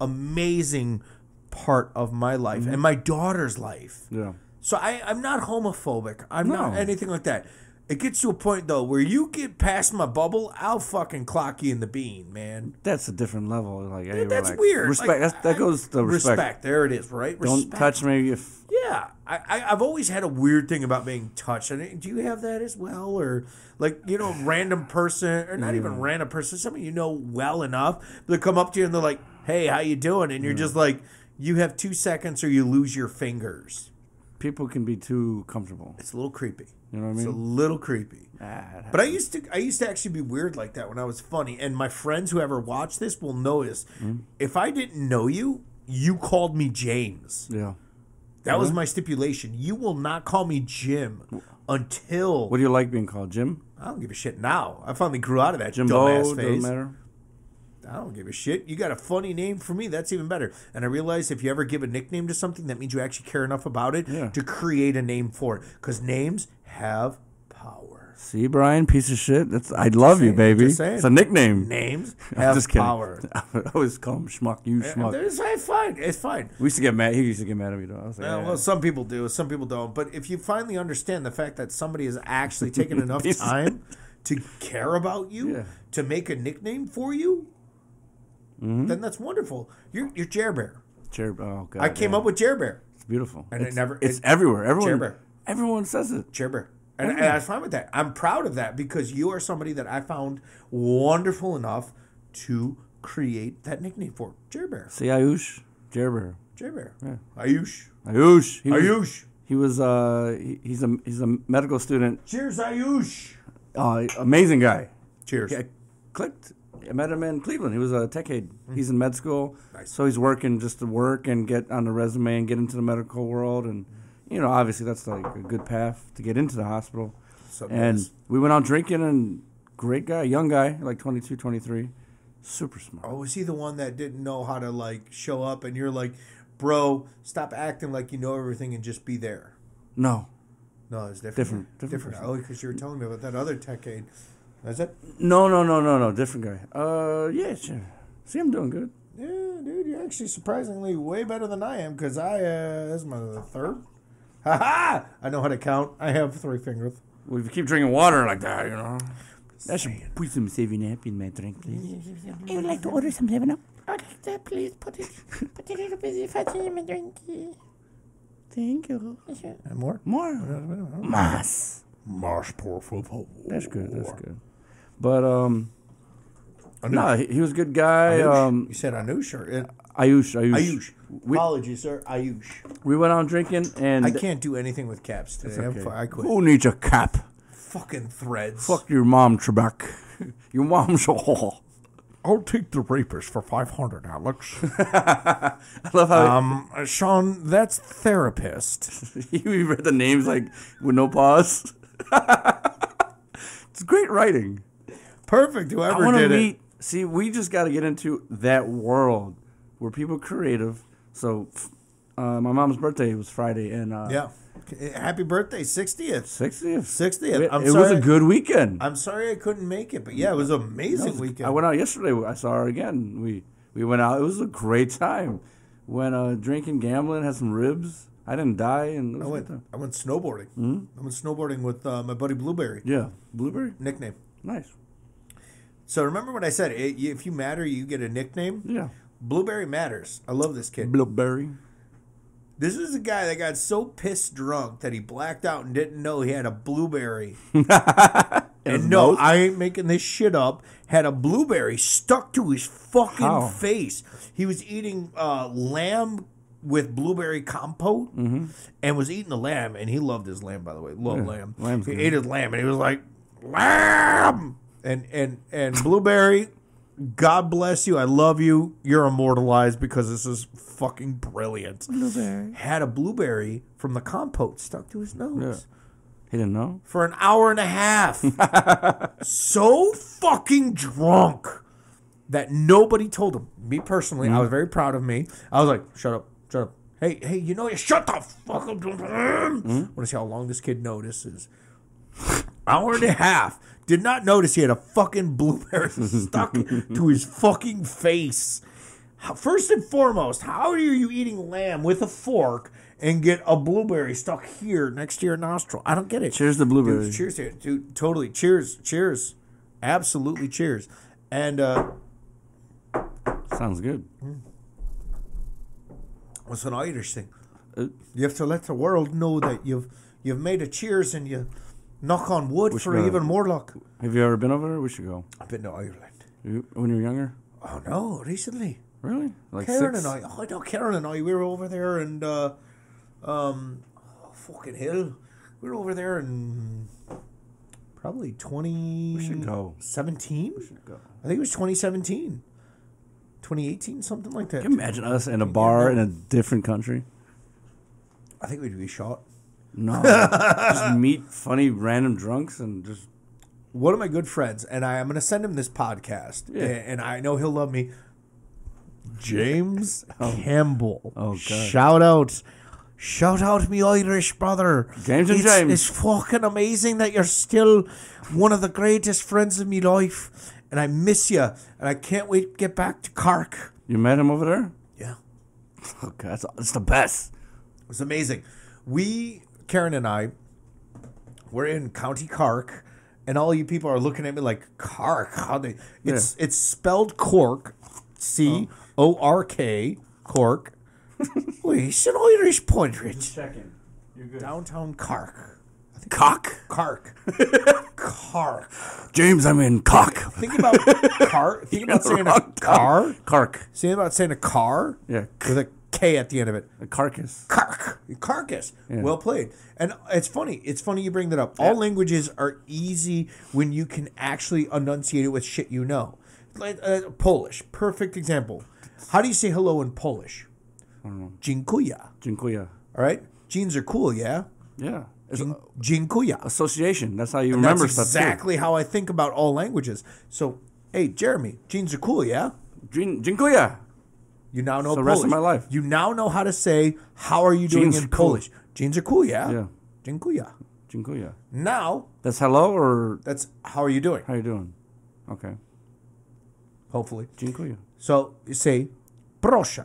amazing part of my life Mm-hmm. and my daughter's life. Yeah. So I, I'm not homophobic. I'm not anything like that. It gets to a point though where you get past my bubble, I'll fucking clock you in the bean, man. That's a different level. Like hey, That's relax. weird. Respect. Like, that's, that goes to respect. Respect. There it is, right? Don't Respect. touch me if Yeah, I, I I've always had a weird thing about being touched. And do you have that as well, or like you know, random person, or not even random person, somebody you know well enough, they come up to you and they're like, "Hey, how you doing?" And you're just like, you have two seconds or you lose your fingers. People can be too comfortable. It's a little creepy. You know what I mean? It's a little creepy. Ah, But I used to I used to actually be weird like that when I was funny. And my friends who ever watch this will notice Hmm? if I didn't know you, you called me James. yeah. That was my stipulation. You will not call me Jim until What do you like being called, Jim? I don't give a shit now. I finally grew out of that Jimbo dumbass doesn't matter. I don't give a shit. You got a funny name for me. That's even better. And I realize if you ever give a nickname to something, that means you actually care enough about it Yeah. to create a name for it. Because names have power. See, Brian, piece of shit. That's I love you, baby. It's a nickname. Names [LAUGHS] have just kidding. power. [LAUGHS] I always call him schmuck. You schmuck. It's it's fine. It's fine. We used to get mad. He used to get mad at me though. I was like, Yeah, yeah. well, some people do, some people don't. But if you finally understand the fact that somebody has actually taken [LAUGHS] enough time to care about you, Yeah. to make a nickname for you, Mm-hmm. then that's wonderful. You're you're Jer Bear. Chair, oh god, I came yeah. up with Jer Bear. It's beautiful. and it never- It's it- everywhere. Everyone. Bear. Everyone says it. Jer Bear. And, and I'm fine with that. I'm proud of that because you are somebody that I found wonderful enough to create that nickname for. Jer Bear. See Ayush, Jerber, Jer Bear. Yeah. Ayush. Ayush. He was, Ayush. He was. Uh, he, he's a he's a medical student. Cheers, Ayush. Uh, amazing guy. Cheers. I clicked. I met him in Cleveland. He was a tech aide. Hmm. He's in med school, Nice. so he's working just to work and get on the resume and get into the medical world. And you know, obviously, that's like a good path to get into the hospital. Something And else. we went out drinking, and great guy, young guy, like 22, 23, super smart. Oh, was he the one that didn't know how to like show up and you're like, bro, stop acting like you know everything and just be there? No, No, it's different. Different- different different. Oh, because you were telling me about that other tech aid. That's it. no, no, no, no, no, different guy. Uh, yeah, sure. See, I'm doing good. Yeah, dude, you're actually surprisingly way better than I am because I uh, this is my third. [LAUGHS] Ha ha! I know how to count. I have three fingers. Well, if you keep drinking water like that, you know. I should put some saving up in my drink, please. I would like to order some 7 Up. I would like that, please. Put it, put a little bit of fat in my drink. Thank you. And more. More. Mas. Marsh por favor. That's good. That's good. But um, no, he, he was a good guy. Um, you said Anush or it, Ayush, Ayush. Ayush. We, Apologies, sir. Ayush. we went out drinking, and I can't do anything with caps today. I'm I quit. Who needs a cap? Fucking threads. Fuck your mom, Trebek. [LAUGHS] your mom's a whore. I'll take the rapist for 500, Alex. [LAUGHS] I love how um, Sean, that's therapist. [LAUGHS] you read the names like with no pause. it's great writing. Perfect. I Whoever want to did meet. See, we just got to get into that world where people are creative. So, uh, my mom's birthday was Friday, and uh. Yeah. Happy birthday, 60th. 60th. 60th. It, it was a good weekend. I'm sorry I couldn't make it, but yeah, it was an amazing weekend. I went out yesterday. I saw her again. We we went out. It was a great time. Went uh, drinking, gambling, had some ribs. I didn't die, and it was I went. I went snowboarding. I went snowboarding with uh, my buddy Blueberry. Yeah, blueberry, Nickname. nice. So remember what I said? It, if you matter, you get a nickname. Yeah, Blueberry matters. I love this kid. blueberry. This is a guy that got so pissed drunk that he blacked out and didn't know he had a blueberry. [LAUGHS] and no? I ain't making this shit up. Had a blueberry stuck to his fucking How? face. He was eating uh, lamb with blueberry compote and was eating the lamb. And he loved his lamb, by the way. Love lamb. lamb's he good. ate his lamb and he was like, lamb! And, and, and blueberry, God bless you. I love you. You're immortalized because this is fucking brilliant. Blueberry. Had a blueberry from the compote stuck to his nose He didn't know. for an hour and a half. [LAUGHS] so fucking drunk that nobody told him. Me personally, I was mm. very proud of me. I was like, shut up, shut up. Hey, hey, you know you shut the fuck up. Mm. I want to see how long this kid notices. Hour and a half. Did not notice he had a fucking blueberry [LAUGHS] stuck to his fucking face. First and foremost, how are you eating lamb with a fork and get a blueberry stuck here next to your nostril? I don't get it. Cheers to the blueberry. Dude, cheers to it, dude. Totally. Cheers. Cheers. Absolutely cheers. And uh Sounds good. what's an Irish thing? Uh, You have to let the world know that you've you've made a cheers and you knock on wood Which for even more luck. Have you ever been over there? We should go. I've been to Ireland. You, when you were younger? Oh no, recently. Really? Like Karen six? and I. Oh, I know Karen and I. We were over there and uh, um, oh, fucking hell, we were over there in probably twenty. We should go. Seventeen. Go. I think it was 2017, 2018, something like that. Can you imagine us in a bar in a different country? I think we'd be shot. No. just [LAUGHS] meet funny random drunks and just One of my good friends, and I, I'm going to send him this podcast, Yeah. and I know he'll love me. James [LAUGHS] oh. Campbell. Oh, God. Shout out. Shout out me Irish brother. James and it's, James. It's fucking amazing that you're still one of the greatest friends of me life. And I miss you. And I can't wait to get back to Cork. you met him over there? Yeah. [LAUGHS] Oh god, that's, that's the best. It was amazing. We, Karen and I, we're in County Cork, and all you people are looking at me like Cork. How they? It's it's spelled Cork, C oh. O R K, Cork. Wait, it's an Irish portrait. Checking. You're good. Downtown Cork. Cock. Cork. Cork. [LAUGHS] James, I'm in cock. Think about car. Think [LAUGHS] about saying a wrong car. Cark. Think about saying a car Yeah. with a K at the end of it. A carcass. Carc- carcass. Yeah. Well played. And it's funny. It's funny you bring that up. All languages are easy when you can actually enunciate it with shit you know. Like uh, Polish, perfect example. How do you say hello in Polish? I don't know. Dziękuję. Dziękuję. All right. Jeans are cool, yeah. Yeah. It's a- Dziękuję. association. That's how you And remember That's stuff. too. exactly how I think about all languages. So, hey, Jeremy, jeans are cool, yeah. Dziękuję. You now know the Polish. rest of my life. You now know how to say how are you doing Jeans in are cool. Polish. Jeans are cool, yeah. Yeah. Dziękuję. Dziękuję. Now That's hello or that's how are you doing? how you doing? Okay. Hopefully. Dziękuję. So you say proszę,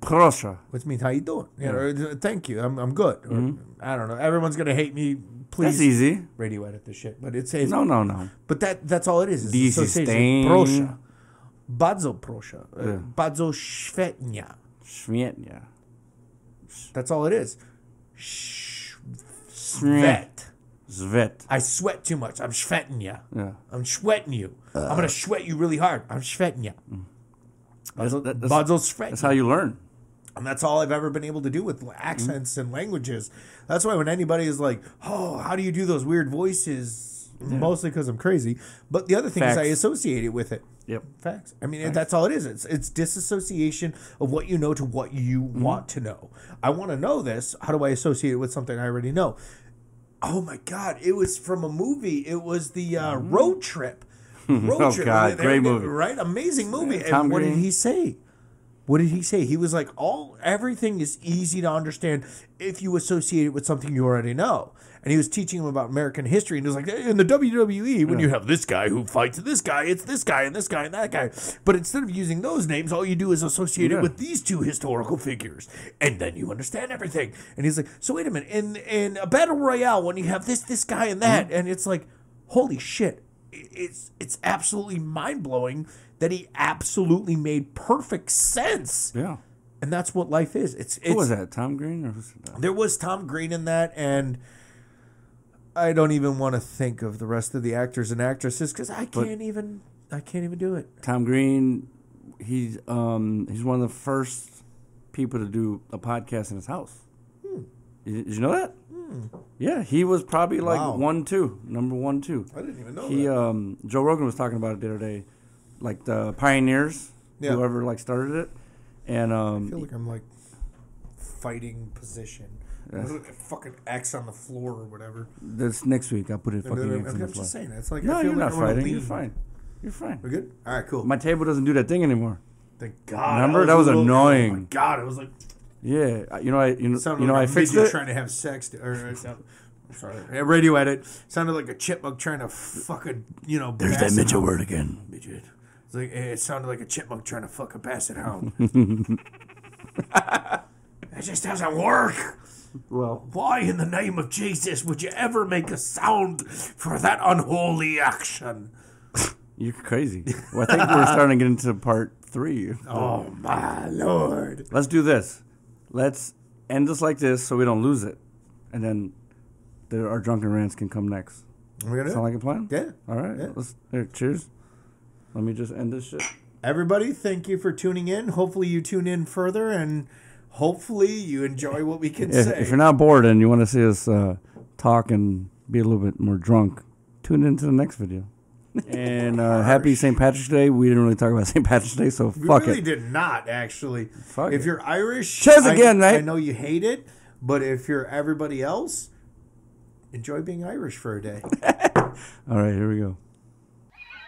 Proszę. which means how you doing? You know, or, uh, thank you. I'm, I'm good. Or, mm-hmm. I don't know. Everyone's gonna hate me. Please That's easy. radio edit this shit. But it says No, no, no. But that that's all it is. This is association. Proszę. Bardzo proszę. Uh, Yeah. Bardzo świetnie. Świetnie. That's all it is. Świetnie. Vet. I sweat too much. I'm sweating you. Yeah. I'm sweating you. I'm gonna sweat you really hard. I'm sweating you. That's, that- that's, that's how you learn. And that's all I've ever been able to do with accents and languages. That's why when anybody is like, "Oh, how do you do those weird voices?" Mostly because I'm crazy. But the other thing is I associate it with it. Yep. Facts. I mean, that's all it is. It's it's disassociation of what you know to what you Mm-hmm. want to know. I want to know this. How do I associate it with something I already know? Oh my god! It was from a movie. It was the uh, road trip. [LAUGHS] Road Mm-hmm. Oh, God, They- great they- movie. right? Amazing movie. Tom and what did he say? What did he say? He was like, "All everything is easy to understand if you associate it with something you already know." And he was teaching him about American history, and he was like, "In the WWE, when you have this guy who fights this guy, it's this guy and this guy and that guy. But instead of using those names, all you do is associate it with these two historical figures, and then you understand everything." And he's like, "So wait a minute, in in a battle royale, when you have this this guy and that, mm-hmm. and it's like, holy shit, it's it's absolutely mind blowing." That he absolutely made perfect sense. Yeah. and that's what life is. It's, it's Who was that? Tom Green or who's that? there was Tom Green in that, and I don't even want to think of the rest of the actors and actresses because I can't even I can't even do it. Tom Green? He's um he's one of the first people to do a podcast in his house. Did did you know that? Yeah, he was probably like Wow. one two, number one two. I didn't even know He um Joe Rogan was talking about it the other day, like the pioneers, Yeah. whoever like started it, and um I feel like I'm like fighting position. Yes. What is it, Fucking X on the floor or whatever. this next week I'll put it I'm, fucking I'm, on the just floor. saying. It's like No, I feel you're like not I fighting. You're fine. You're fine. We're good. All right, cool. My table doesn't do that thing anymore. Thank God. Remember? I That was a little- annoying. Oh my God, it was like Yeah, you know I you know, sounded you know like I a fixed it. trying to have sex. To, or, or sorry, a radio edit sounded like a chipmunk trying to fucking you know. There's that basset midget word again. Midget. It's like it sounded like a chipmunk trying to fuck a basset hound. [LAUGHS] It just doesn't work. Well, Why in the name of Jesus would you ever make a sound for that unholy action? you're crazy. Well, I think we're starting to get into part three. Oh my lord. Let's do this. Let's end this like this so we don't lose it, and then the, our drunken rants can come next. We gonna Sound like a plan? Yeah. All right. Yeah. Let's here, cheers. Let me just end this shit. Everybody, thank you for tuning in. Hopefully you tune in further and hopefully you enjoy what we can If, say. if you're not bored and you want to see us uh, talk and be a little bit more drunk, tune into the next video. And uh, happy St. Patrick's Day. We didn't really talk about [LAUGHS] St. Patrick's Day, so we fuck really it. did not actually. Fuck if it. you're Irish, Cheers I- again, I mate. know you hate it, but if you're everybody else, enjoy being Irish for a day. [LAUGHS] All right, here we go.